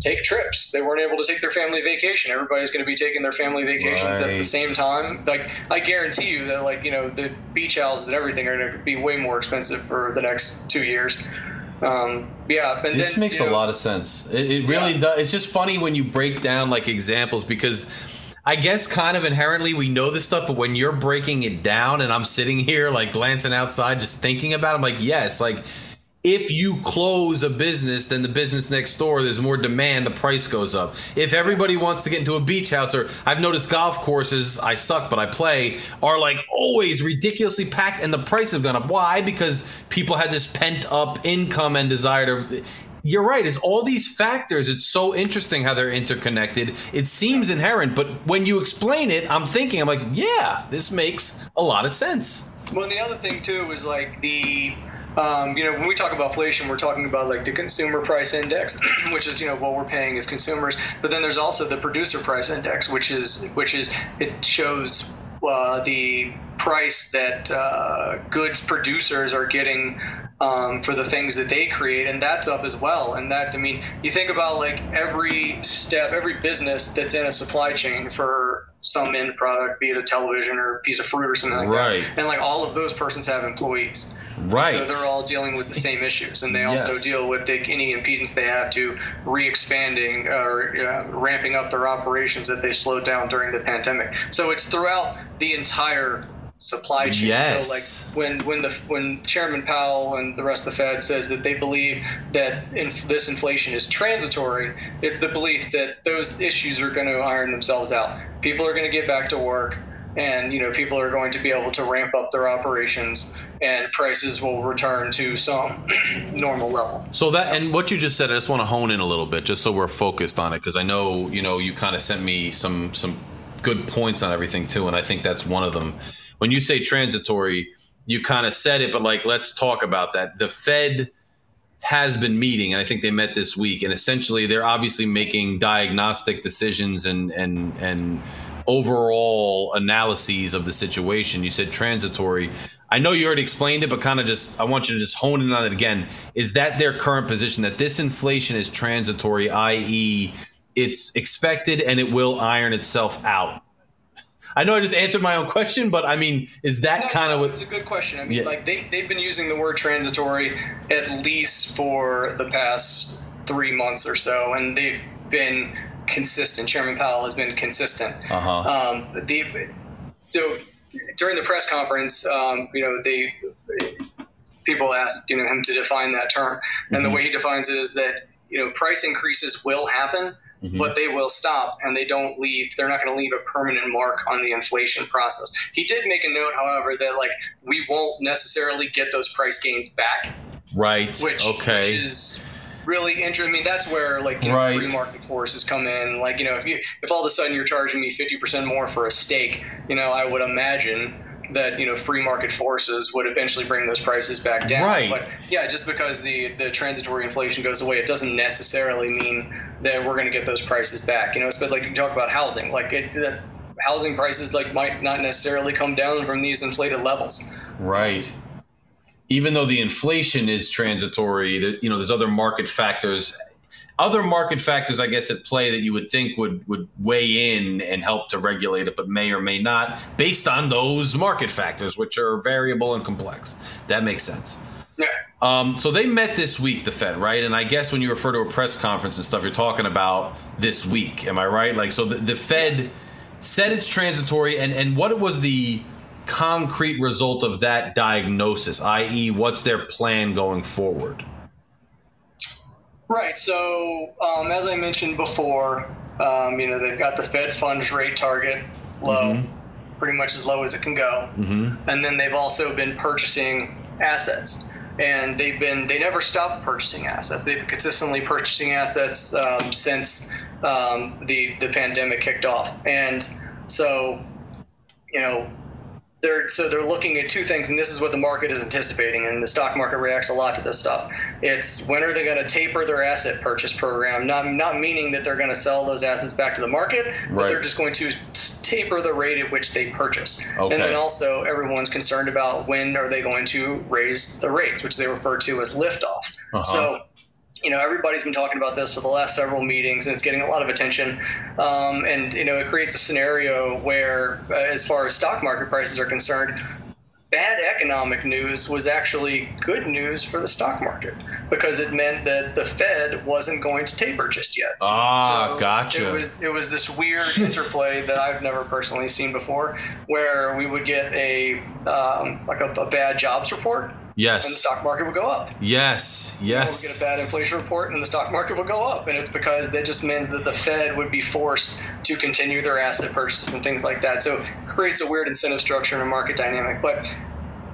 take trips. They weren't able to take their family vacation. Everybody's going to be taking their family vacations right. at the same time. Like I guarantee you that like you know the beach houses and everything are going to be way more expensive for the next two years. Um, yeah, this then, makes a know, lot of sense. It, it really yeah. does. It's just funny when you break down like examples because I guess kind of inherently we know this stuff, but when you're breaking it down and I'm sitting here like glancing outside, just thinking about, it, I'm like, yes, like if you close a business, then the business next door, there's more demand, the price goes up. If everybody wants to get into a beach house, or I've noticed golf courses, I suck, but I play, are like always ridiculously packed and the price have gone up. Why? Because people had this pent up income and desire to. You're right. It's all these factors. It's so interesting how they're interconnected. It seems inherent, but when you explain it, I'm thinking, I'm like, yeah, this makes a lot of sense. Well, the other thing too was like the um, you know, when we talk about inflation, we're talking about like the consumer price index, which is you know what we're paying as consumers. But then there's also the producer price index, which is which is it shows uh, the price that uh, goods producers are getting um, for the things that they create, and that's up as well. And that I mean, you think about like every step, every business that's in a supply chain for some end product, be it a television or a piece of fruit or something like right. that, and like all of those persons have employees. Right. So they're all dealing with the same issues, and they also yes. deal with the, any impedance they have to re-expanding or uh, ramping up their operations that they slowed down during the pandemic. So it's throughout the entire supply chain. Yes. So like when when the when Chairman Powell and the rest of the Fed says that they believe that inf- this inflation is transitory, it's the belief that those issues are going to iron themselves out. People are going to get back to work and you know people are going to be able to ramp up their operations and prices will return to some normal level. So that and what you just said i just want to hone in a little bit just so we're focused on it because i know you know you kind of sent me some some good points on everything too and i think that's one of them. When you say transitory you kind of said it but like let's talk about that. The fed has been meeting and i think they met this week and essentially they're obviously making diagnostic decisions and and and overall analyses of the situation. You said transitory. I know you already explained it, but kind of just I want you to just hone in on it again. Is that their current position that this inflation is transitory, i.e., it's expected and it will iron itself out? I know I just answered my own question, but I mean, is that no, kind of what? It's a good question. I mean, yeah. like they they've been using the word transitory at least for the past three months or so, and they've been consistent. Chairman Powell has been consistent. Uh-huh. Um, the, so during the press conference, um, you know, they people asked you know him to define that term, and mm-hmm. the way he defines it is that you know price increases will happen. Mm-hmm. But they will stop and they don't leave. They're not going to leave a permanent mark on the inflation process. He did make a note, however, that like we won't necessarily get those price gains back. Right. Which, okay. Which is really interesting. I mean, that's where like you know, right. free market forces come in. Like you know, if you if all of a sudden you're charging me fifty percent more for a steak, you know, I would imagine that you know free market forces would eventually bring those prices back down. Right. But yeah, just because the the transitory inflation goes away, it doesn't necessarily mean that we're going to get those prices back. You know, it's but like you talk about housing, like it. The, housing prices like might not necessarily come down from these inflated levels. Right even though the inflation is transitory, you know, there's other market factors, other market factors, I guess, at play that you would think would would weigh in and help to regulate it, but may or may not, based on those market factors, which are variable and complex. That makes sense. Yeah. Um, so they met this week, the Fed, right? And I guess when you refer to a press conference and stuff, you're talking about this week. Am I right? Like, so the, the Fed said it's transitory, and and what it was the concrete result of that diagnosis, i.e., what's their plan going forward? Right. So, um, as I mentioned before, um, you know, they've got the Fed funds rate target low. Mm-hmm. pretty much as low as it can go. Mm-hmm. And then they've also been purchasing assets. And they've been, they never stopped purchasing assets. They've been consistently purchasing assets um, since um, the, the pandemic kicked off. And so, you know, they're so they're looking at two things, and this is what the market is anticipating, and the stock market reacts a lot to this stuff. It's when are they going to taper their asset purchase program? Not not meaning that they're going to sell those assets back to the market, but they're just going to taper the rate at which they purchase. Okay. And then also everyone's concerned about when are they going to raise the rates, which they refer to as liftoff. Uh-huh. So you know everybody's been talking about this for the last several meetings and it's getting a lot of attention um, and you know it creates a scenario where uh, as far as stock market prices are concerned bad economic news was actually good news for the stock market because it meant that the fed wasn't going to taper just yet Ah, so gotcha. It was it was this weird interplay that I've never personally seen before, where we would get a um, like a, a bad jobs report, and the stock market would go up. Yes. Yes. We'll get a bad inflation report and the stock market will go up. And it's because that just means that the Fed would be forced to continue their asset purchases and things like that. So it creates a weird incentive structure and a market dynamic. But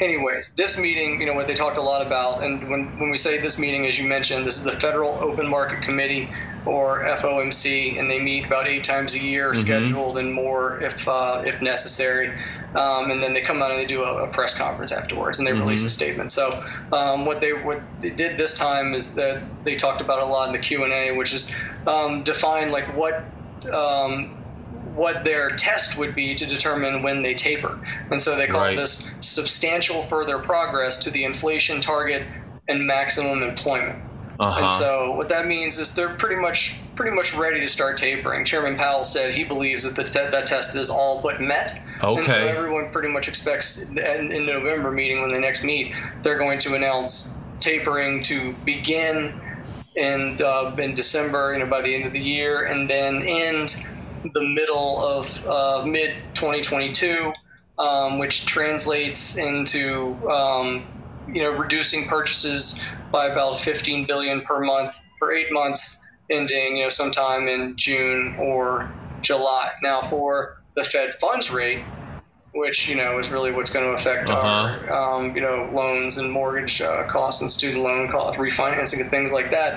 anyways, this meeting, you know, what they talked a lot about, and when, when we say this meeting, as you mentioned, this is the Federal Open Market Committee or FOMC, and they meet about eight times a year, scheduled and more if uh, if necessary. Um, and then they come out and they do a, a press conference afterwards, and they release a statement. So um, what they what they did this time is that they talked about a lot in the Q and A, which is um, define like what. Um, what their test would be to determine when they taper. And so they call Right. this substantial further progress to the inflation target and maximum employment. Uh And so what that means is they're pretty much pretty much ready to start tapering. Chairman Powell said he believes that the te- that test is all but met. And so everyone pretty much expects in, in November meeting when they next meet, they're going to announce tapering to begin in uh, in December, you know, by the end of the year, and then end the middle of uh, mid 2022, um, which translates into um, you know reducing purchases by about 15 billion per month for eight months, ending you know sometime in June or July. Now for the Fed funds rate, which you know is really what's going to affect Uh-huh. our um, you know loans and mortgage uh, costs and student loan costs, refinancing and things like that.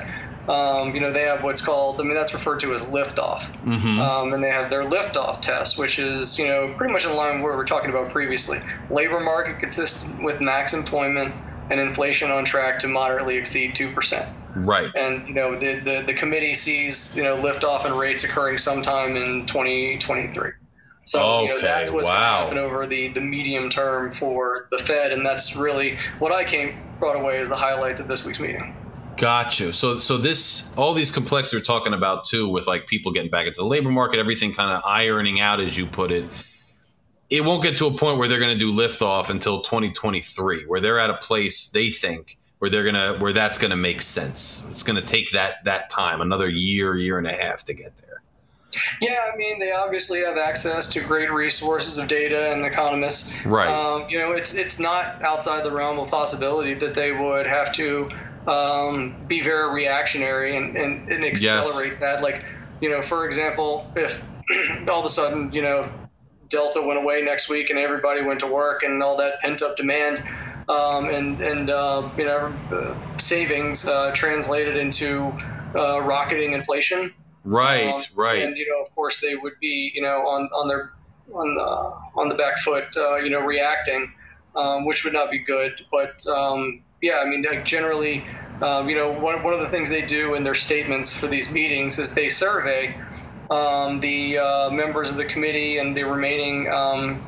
Um, you know they have what's called I mean that's referred to as liftoff, Mm-hmm. um, and they have their liftoff test, which is you know pretty much in line with what we were talking about previously. Labor market consistent with max employment and inflation on track to moderately exceed two percent. right. And you know the, the the committee sees you know liftoff and rates occurring sometime in 2023. So you know that's what's going to happen over the the medium term for the Fed, and that's really what I came brought away as the highlights of this week's meeting. Got you. So, so this, all these complexities we're talking about too, with like people getting back into the labor market, everything kind of ironing out, as you put it. It won't get to a point where they're going to do liftoff until 2023, where they're at a place they think where they're gonna, where that's going to make sense. It's going to take that that time, another year, year and a half to get there. Yeah, I mean, they obviously have access to great resources of data and economists. Right. Um, you know, it's it's not outside the realm of possibility that they would have to um, be very reactionary and, and, and accelerate that. Like, you know, for example, if all of a sudden, you know, Delta went away next week and everybody went to work and all that pent up demand um, and and uh, you know uh, savings uh, translated into uh, rocketing inflation. Right. Um, right. And you know, of course, they would be you know on on their on the on the back foot, uh, you know, reacting, um, which would not be good. But um, yeah, I mean, like generally, um, you know, one one of the things they do in their statements for these meetings is they survey um, the uh, members of the committee and the remaining um,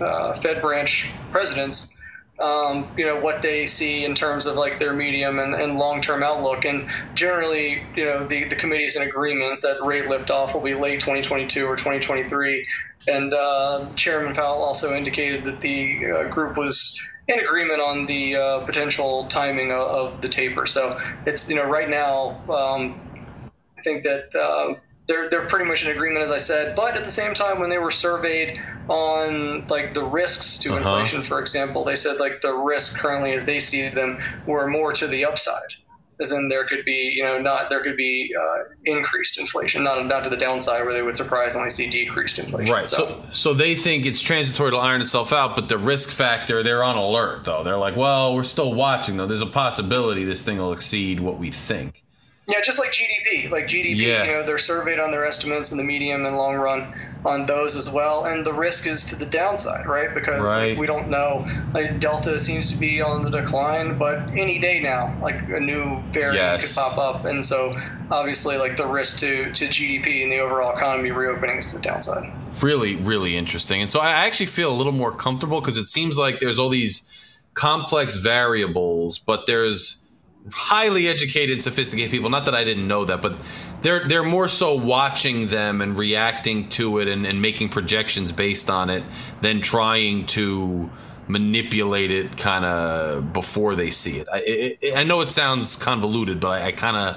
uh, Fed branch presidents um, you know what they see in terms of like their medium and, and long-term outlook. And generally you know the, the committee is in agreement that rate liftoff will be late 2022 or 2023 and uh, chairman powell also indicated that the uh, group was in agreement on the uh, potential timing of, of the taper so it's you know right now um, i think that uh, they're, they're pretty much in agreement, as I said. But at the same time, when they were surveyed on like the risks to Uh-huh. inflation, for example, they said like the risk currently, as they see them, were more to the upside. As in there could be, you know, not there could be uh, increased inflation, not not to the downside where they would surprisingly see decreased inflation. Right. So. so, so they think it's transitory to iron itself out, but the risk factor, they're on alert though. They're like, well, we're still watching though. There's a possibility this thing will exceed what we think. Yeah, just like GDP. Like GDP, yeah. you know, they're surveyed on their estimates in the medium and long run on those as well. And the risk is to the downside, right? Because right. Like, we don't know. Like Delta seems to be on the decline, but any day now, like a new variant yes. could pop up. And so obviously, like the risk to, to GDP and the overall economy reopening is to the downside. Really, really interesting. And so I actually feel a little more comfortable because it seems like there's all these complex variables, but there's highly educated, sophisticated people. Not that I didn't know that, but they're they're more so watching them and reacting to it and, and making projections based on it than trying to manipulate it kind of before they see it. I, it, I know it sounds convoluted, but I, I kind of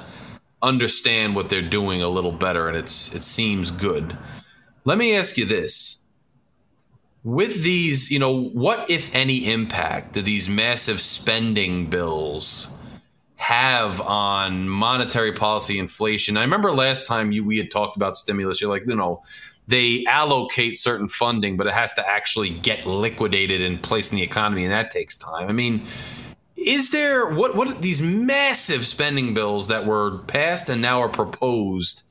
understand what they're doing a little better, and it's it seems good. Let me ask you this. With these, you know, what if any impact do these massive spending bills have on monetary policy inflation. I remember last time you we had talked about stimulus. You're like, you know, they allocate certain funding, but it has to actually get liquidated and placed in the economy, and that takes time. I mean, is there what what these massive spending bills that were passed and now are proposed?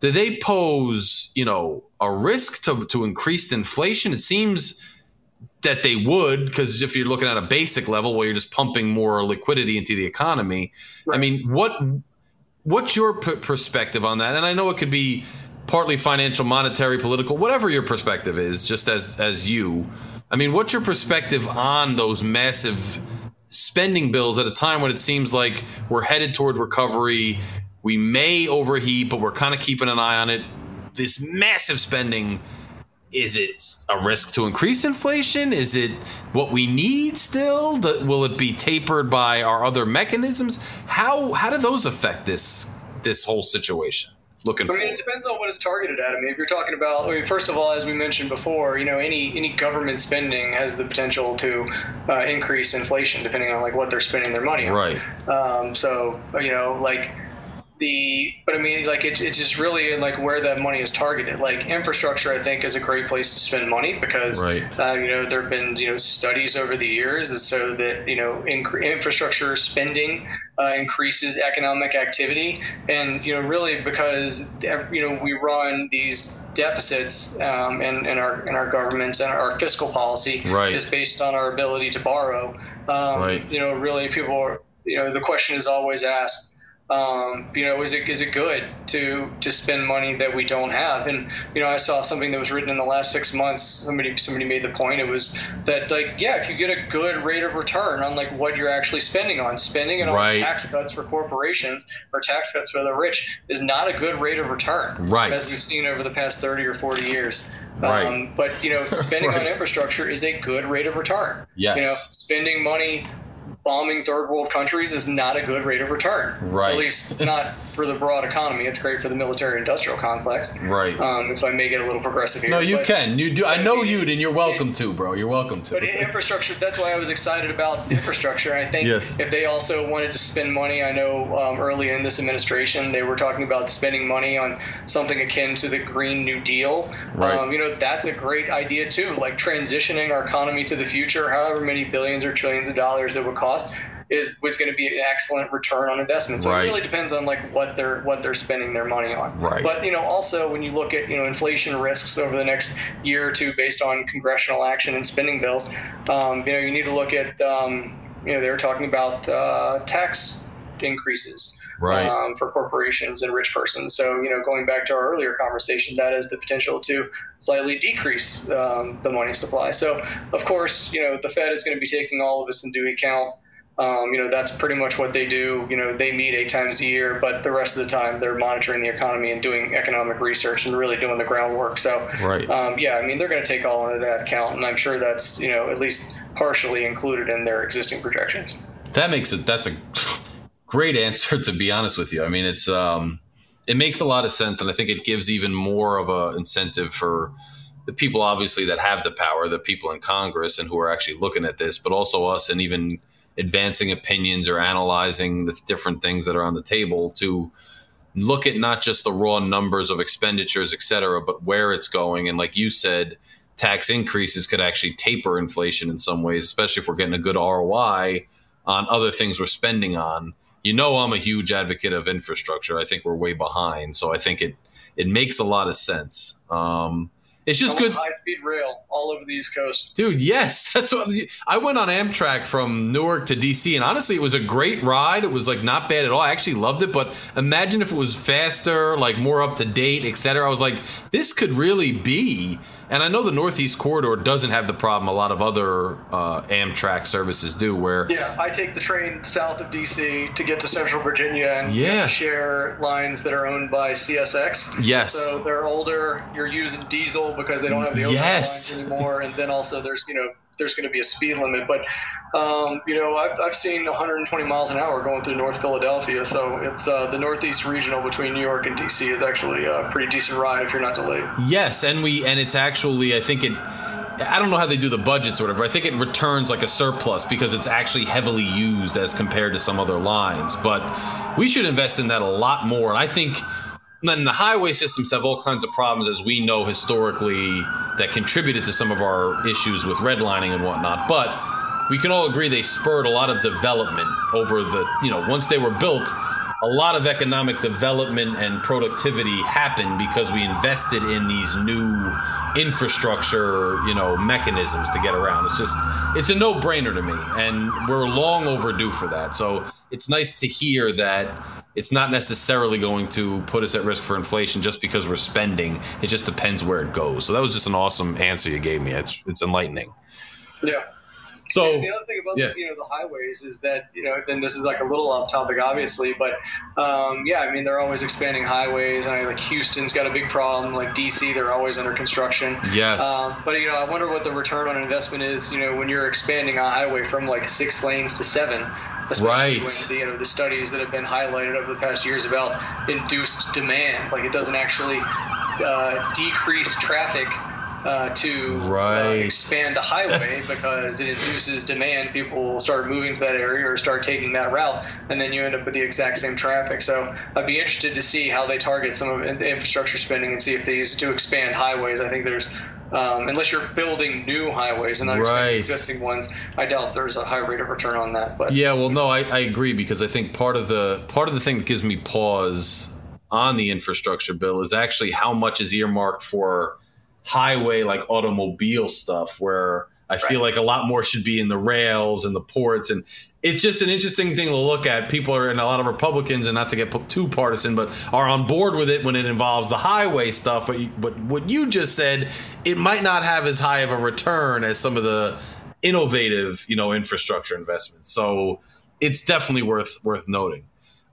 Do they pose, you know, a risk to to increased inflation? It seems that they would because if you're looking at a basic level where you're just pumping more liquidity into the economy. Right. i mean what what's your p- perspective on that? And i know it could be partly financial monetary political whatever your perspective is just as as you. I mean what's your perspective on those massive spending bills at a time when it seems like we're headed toward recovery? We may overheat but we're kind of keeping an eye on it. This massive spending is it a risk to increase inflation? Is it what we need still? Will it be tapered by our other mechanisms? How how do those affect this this whole situation? Looking. I mean, forward? it depends on what it's targeted at. I mean, if you're talking about, I mean, first of all, as we mentioned before, you know, any any government spending has the potential to uh, increase inflation depending on like what they're spending their money on. Right. Um, so you know, like the but I mean like it's it's just really like where that money is targeted. Like infrastructure, I think is a great place to spend money because right. uh, you know there have been you know studies over the years so that you know in, infrastructure spending uh, increases economic activity and you know really because you know we run these deficits um, in, in our in our governments and our fiscal policy right. is based on our ability to borrow. Um, right. You know really people are, you know the question is always asked um, you know, is it is it good to to spend money that we don't have? And you know, I saw something that was written in the last six months. Somebody somebody made the point. It was that like, yeah, if you get a good rate of return on like what you're actually spending on, spending it on tax cuts for corporations or tax cuts for the rich is not a good rate of return. Right. As we've seen over the past thirty or forty years. Right. Um, but you know, spending right. on infrastructure is a good rate of return. Yes. You know, spending money bombing third world countries is not a good rate of return. Right. At least not for the broad economy. It's great for the military industrial complex. Right. Um, if I may get a little progressive here. No, you but, can. You do. I know you, and you're welcome it, to, bro. You're welcome to. But infrastructure. That's why I was excited about infrastructure. I think yes. if they also wanted to spend money, I know um, early in this administration they were talking about spending money on something akin to the Green New Deal. Right. Um, you know, that's a great idea too. Like transitioning our economy to the future, however many billions or trillions of dollars it would cost is was going to be an excellent return on investment. So right. it really depends on like what they're what they're spending their money on. Right. But you know, also when you look at you know inflation risks over the next year or two based on congressional action and spending bills, um, you know, you need to look at um, you know they were talking about uh, tax increases. Right. Um, for corporations and rich persons. So, you know, going back to our earlier conversation, that has the potential to slightly decrease um, the money supply. So, of course, you know, the Fed is going to be taking all of this into account. Um, you know, that's pretty much what they do. You know, they meet eight times a year, but the rest of the time they're monitoring the economy and doing economic research and really doing the groundwork. So, right. um, yeah, I mean, they're going to take all into that account, and I'm sure that's you know at least partially included in their existing projections. That makes it. That's a great answer, to be honest with you. I mean, it's um, it makes a lot of sense, and I think it gives even more of a incentive for the people, obviously, that have the power, the people in Congress, and who are actually looking at this, but also us, and even advancing opinions or analyzing the different things that are on the table to look at not just the raw numbers of expenditures, et cetera, but where it's going. And like you said, tax increases could actually taper inflation in some ways, especially if we're getting a good ROI on other things we're spending on. You know, I'm a huge advocate of infrastructure. I think we're way behind, so I think it it makes a lot of sense. Um, it's just good. High speed rail all over the East Coast, dude. Yes, that's what I went on Amtrak from Newark to DC, and honestly, it was a great ride. It was like not bad at all. I actually loved it. But imagine if it was faster, like more up to date, etc. I was like, this could really be and I know the Northeast Corridor doesn't have the problem a lot of other uh, Amtrak services do. Where yeah, I take the train south of DC to get to Central Virginia and yeah. share lines that are owned by CSX. Yes. So they're older. You're using diesel because they don't have the open yes. lines anymore, and then also there's you know there's going to be a speed limit. But um, you know, I've, I've seen 120 miles an hour going through North Philadelphia, so it's uh, the Northeast Regional between New York and DC is actually a pretty decent ride if you're not delayed. Yes, and we and it's actually I think it. I don't know how they do the budgets or whatever. I think it returns like a surplus because it's actually heavily used as compared to some other lines. But we should invest in that a lot more. And I think then the highway systems have all kinds of problems, as we know historically, that contributed to some of our issues with redlining and whatnot. But we can all agree they spurred a lot of development over the, you know, once they were built, a lot of economic development and productivity happened because we invested in these new infrastructure, you know, mechanisms to get around. It's just, it's a no brainer to me. And we're long overdue for that. So it's nice to hear that it's not necessarily going to put us at risk for inflation just because we're spending. It just depends where it goes. So that was just an awesome answer you gave me. It's it's enlightening. Yeah. So and the other thing about yeah. the, you know the highways is that you know then this is like a little off topic obviously, but um, yeah, I mean they're always expanding highways. and like Houston's got a big problem. Like DC, they're always under construction. Yes. Um, but you know I wonder what the return on investment is. You know when you're expanding a highway from like six lanes to seven especially right. when the, you know the studies that have been highlighted over the past years about induced demand. Like it doesn't actually uh, decrease traffic uh, to uh, right. uh, expand a highway because it induces demand. People will start moving to that area or start taking that route, and then you end up with the exact same traffic. So I'd be interested to see how they target some of the infrastructure spending and see if they use it to expand highways. I think there's um, unless you're building new highways and not right. existing ones, I doubt there's a high rate of return on that. But yeah, well, no, I, I agree because I think part of the part of the thing that gives me pause on the infrastructure bill is actually how much is earmarked for highway like automobile stuff where I right. feel like a lot more should be in the rails and the ports and it's just an interesting thing to look at. People are, and a lot of Republicans, and not to get too partisan, but are on board with it when it involves the highway stuff. But but what you just said, it might not have as high of a return as some of the innovative, you know, infrastructure investments. So it's definitely worth worth noting.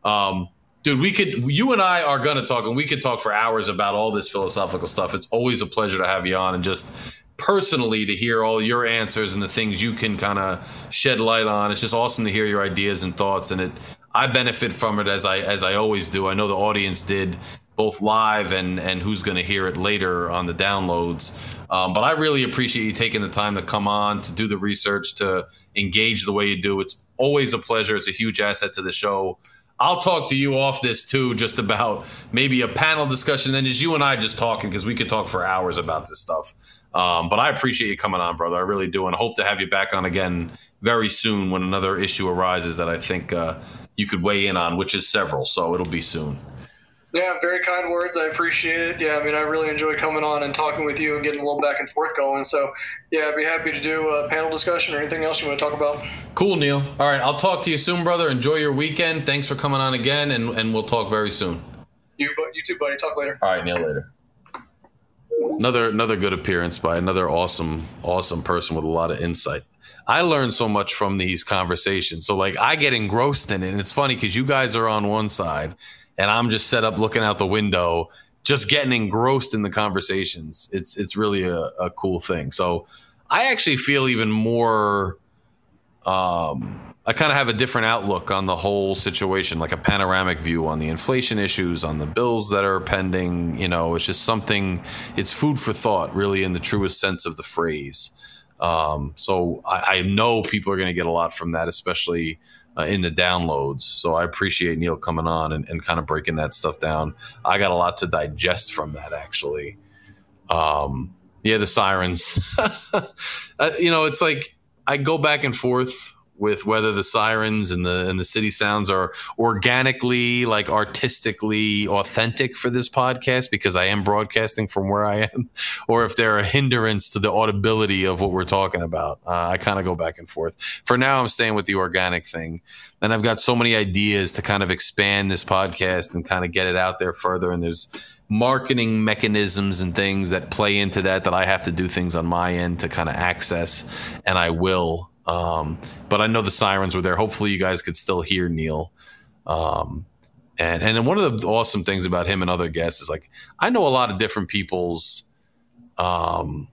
Um, dude, we could, you and I are going to talk, and we could talk for hours about all this philosophical stuff. It's always a pleasure to have you on and just personally to hear all your answers and the things you can kind of shed light on. It's just awesome to hear your ideas and thoughts, and it I benefit from it as I as I always do. I know the audience did both live and and who's going to hear it later on the downloads. Um, but I really appreciate you taking the time to come on to do the research to engage the way you do. It's always a pleasure. It's a huge asset to the show. I'll talk to you off this too, just about maybe a panel discussion. Then just you and I just talking because we could talk for hours about this stuff. Um, but I appreciate you coming on, brother. I really do, and hope to have you back on again very soon when another issue arises that I think uh, you could weigh in on, which is several. So it'll be soon. Yeah, very kind words. I appreciate it. Yeah, I mean, I really enjoy coming on and talking with you and getting a little back and forth going. So, yeah, I'd be happy to do a panel discussion or anything else you want to talk about. Cool, Neil. All right, I'll talk to you soon, brother. Enjoy your weekend. Thanks for coming on again, and, and we'll talk very soon. You, you too, buddy. Talk later. All right, Neil, later. Another another good appearance by another awesome awesome person with a lot of insight. I learn so much from these conversations. So like I get engrossed in it, and it's funny because you guys are on one side, and I'm just set up looking out the window, just getting engrossed in the conversations. It's it's really a, a cool thing. So I actually feel even more um, I kind of have a different outlook on the whole situation, like a panoramic view on the inflation issues, on the bills that are pending. You know, it's just something, it's food for thought, really, in the truest sense of the phrase. Um, so I, I know people are going to get a lot from that, especially uh, in the downloads. So I appreciate Neil coming on and, and kind of breaking that stuff down. I got a lot to digest from that actually. Um, yeah, the sirens. uh, you know, it's like I go back and forth with whether the sirens and the and the city sounds are organically like artistically authentic for this podcast because I am broadcasting from where I am or if they're a hindrance to the audibility of what we're talking about. Uh, I kind of go back and forth. For now I'm staying with the organic thing. And I've got so many ideas to kind of expand this podcast and kind of get it out there further and there's marketing mechanisms and things that play into that that I have to do things on my end to kind of access and I will um, but I know the sirens were there. Hopefully, you guys could still hear Neil. Um, and and one of the awesome things about him and other guests is like I know a lot of different people's. Um,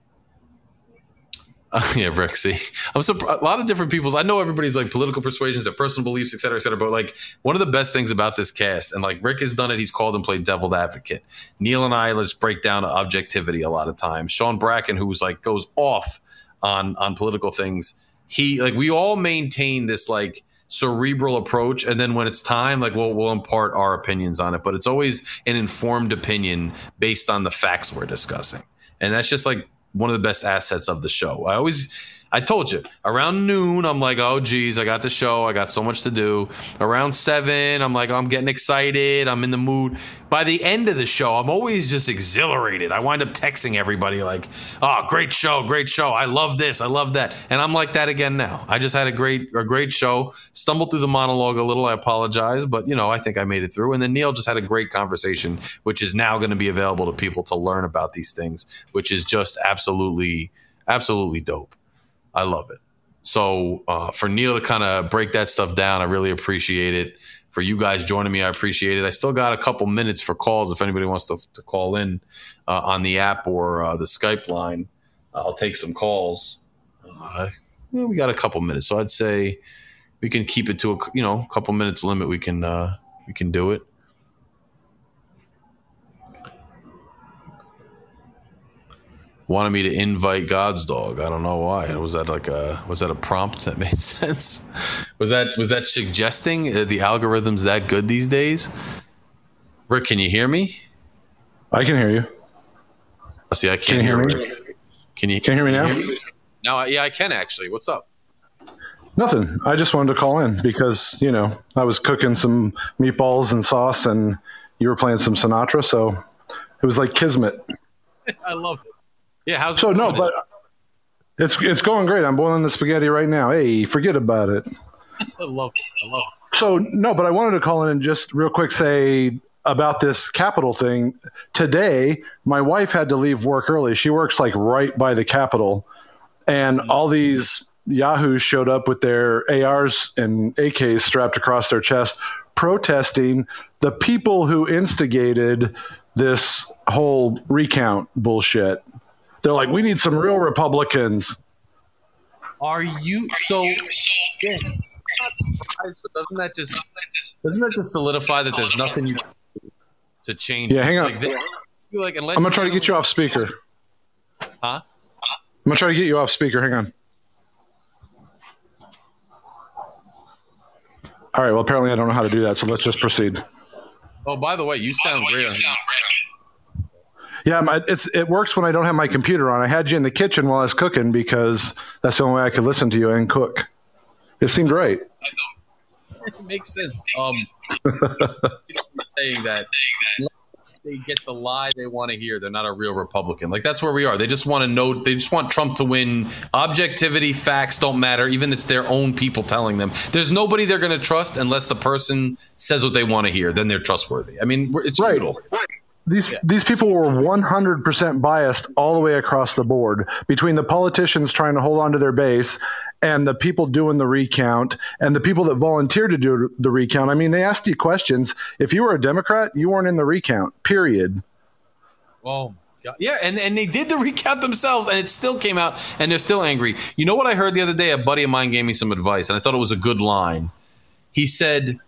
yeah, Brexy. I'm so a lot of different people's. I know everybody's like political persuasions, their personal beliefs, et cetera, et cetera. But like one of the best things about this cast, and like Rick has done it, he's called and played devil's advocate. Neil and I let's break down objectivity a lot of times. Sean Bracken, who's like goes off on on political things he like we all maintain this like cerebral approach and then when it's time like we'll we'll impart our opinions on it. But it's always an informed opinion based on the facts we're discussing. And that's just like one of the best assets of the show. I always I told you around noon, I'm like, oh geez, I got the show. I got so much to do. Around seven, I'm like, I'm getting excited. I'm in the mood. By the end of the show, I'm always just exhilarated. I wind up texting everybody like, oh, great show, great show. I love this, I love that, and I'm like that again now. I just had a great, a great show. Stumbled through the monologue a little. I apologize, but you know, I think I made it through. And then Neil just had a great conversation, which is now going to be available to people to learn about these things, which is just absolutely, absolutely dope. I love it. So uh, for Neil to kind of break that stuff down, I really appreciate it. For you guys joining me, I appreciate it. I still got a couple minutes for calls if anybody wants to, to call in uh, on the app or uh, the Skype line. I'll take some calls. Uh, yeah, we got a couple minutes, so I'd say we can keep it to a you know couple minutes limit. We can uh, we can do it. Wanted me to invite God's dog. I don't know why. Was that like a was that a prompt that made sense? Was that was that suggesting uh, the algorithm's that good these days? Rick, can you hear me? I can hear you. See, I can't can hear, hear, me. Can you can you hear me now? Hear me? No, yeah, I can actually. What's up? Nothing. I just wanted to call in because you know I was cooking some meatballs and sauce, and you were playing some Sinatra, so it was like kismet. I love it. Yeah, how's so no, but it's it's going great. I'm boiling the spaghetti right now. Hey, forget about it. I love it. I love it. So no, but I wanted to call in and just real quick say about this capital thing. Today, my wife had to leave work early. She works like right by the Capitol, and mm-hmm. all these yahoos showed up with their ARs and AKs strapped across their chest, protesting the people who instigated this whole recount bullshit. They're like, we need some real Republicans. Are you so? Yeah, doesn't that just doesn't that just solidify that there's nothing you to change? Yeah, hang on. Like, they, like I'm gonna try to get you off speaker. Huh? I'm gonna try to get you off speaker. Hang on. All right. Well, apparently I don't know how to do that, so let's just proceed. Oh, by the way, you sound great. Yeah, my, it's it works when I don't have my computer on. I had you in the kitchen while I was cooking because that's the only way I could listen to you and cook. It seemed right. It makes sense. Um, saying that they get the lie they want to hear. They're not a real Republican. Like that's where we are. They just want to know. They just want Trump to win. Objectivity, facts don't matter. Even it's their own people telling them. There's nobody they're going to trust unless the person says what they want to hear. Then they're trustworthy. I mean, it's right. futile. These yeah. these people were 100% biased all the way across the board between the politicians trying to hold on to their base and the people doing the recount and the people that volunteered to do the recount. I mean, they asked you questions. If you were a Democrat, you weren't in the recount. Period. Well, yeah, and, and they did the recount themselves, and it still came out, and they're still angry. You know what I heard the other day? A buddy of mine gave me some advice, and I thought it was a good line. He said,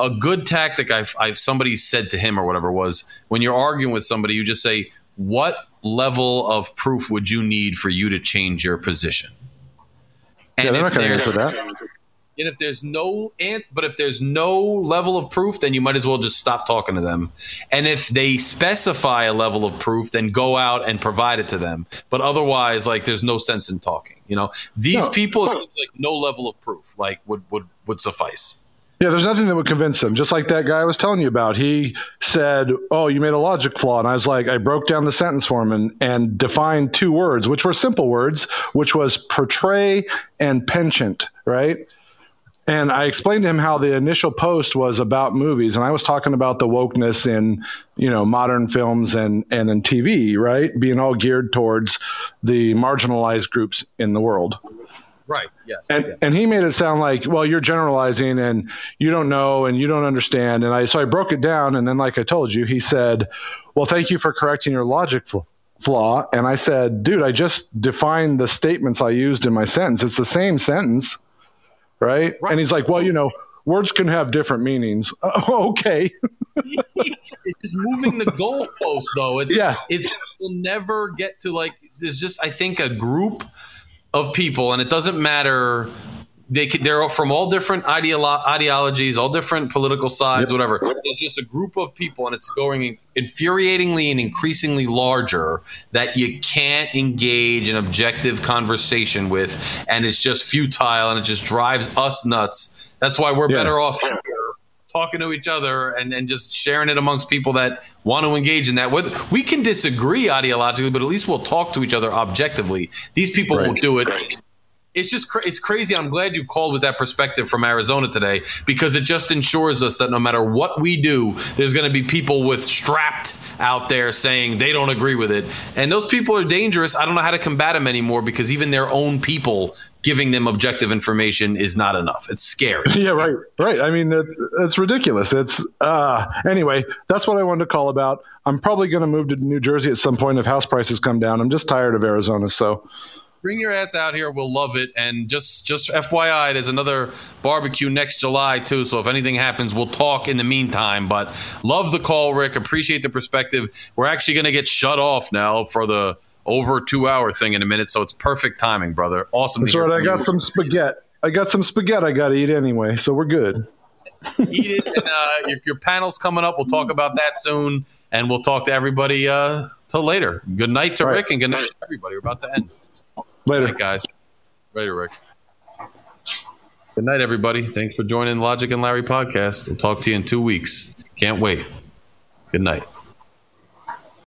a good tactic I, I somebody said to him or whatever was when you're arguing with somebody, you just say, what level of proof would you need for you to change your position? yeah, they're not going to answer that. and if there's no ant, but if there's no level of proof, then you might as well just stop talking to them. And if they specify a level of proof, then go out and provide it to them. But otherwise, like there's no sense in talking. You know, these No. people, it seems like no level of proof like would would would suffice. Yeah, there's nothing that would convince them. Just like that guy I was telling you about. He said, Oh, you made a logic flaw. And I was like, I broke down the sentence for him and, and defined two words, which were simple words, which was portray and penchant, right? And I explained to him how the initial post was about movies, and I was talking about the wokeness in, you know, modern films and and in TV, right? Being all geared towards the marginalized groups in the world. Right. Yes. And and he made it sound like, well, you're generalizing and you don't know and you don't understand. And I so I broke it down, and then like I told you, he said, well, thank you for correcting your logic fl- flaw. And I said, dude, I just defined the statements I used in my sentence. It's the same sentence, right? Right. And he's like, well, you know, words can have different meanings. Oh, okay. it's just moving the goalpost, though. It's, Yes. it's will never get to like. There's just I think a group of people, and it doesn't matter. They could, they're from all different ideolo- ideologies, all different political sides, Yep. whatever. It's just a group of people, and it's going infuriatingly and increasingly larger that you can't engage in objective conversation with, and it's just futile, and it just drives us nuts. That's why we're Yeah. better off talking to each other and, and just sharing it amongst people that want to engage in that. Whether we can disagree ideologically, but at least we'll talk to each other objectively. These people Right. won't do it. It's just cra- it's crazy. I'm glad you called with that perspective from Arizona today because it just ensures us that no matter what we do, there's going to be people with strapped out there saying they don't agree with it, and those people are dangerous. I don't know how to combat them anymore because even their own people giving them objective information is not enough. It's scary. yeah, right, right. I mean, it's, it's ridiculous. It's uh, anyway. That's what I wanted to call about. I'm probably going to move to New Jersey at some point if house prices come down. I'm just tired of Arizona. So bring your ass out here we'll love it and just just fyi there's another barbecue next july too so if anything happens we'll talk in the meantime but love the call rick appreciate the perspective we're actually going to get shut off now for the over two hour thing in a minute so it's perfect timing brother awesome that's right. I got you. some spaghetti. I got some spaghetti I got to eat anyway. So we're good. eat it and uh, your, your panel's coming up we'll talk about that soon and we'll talk to everybody uh till later good night to right. rick and good night to everybody we're about to end Later. Night, guys. Later, Rick. Good night, everybody. Thanks for joining Logic and Larry podcast. I'll talk to you in two weeks. Can't wait. Good night.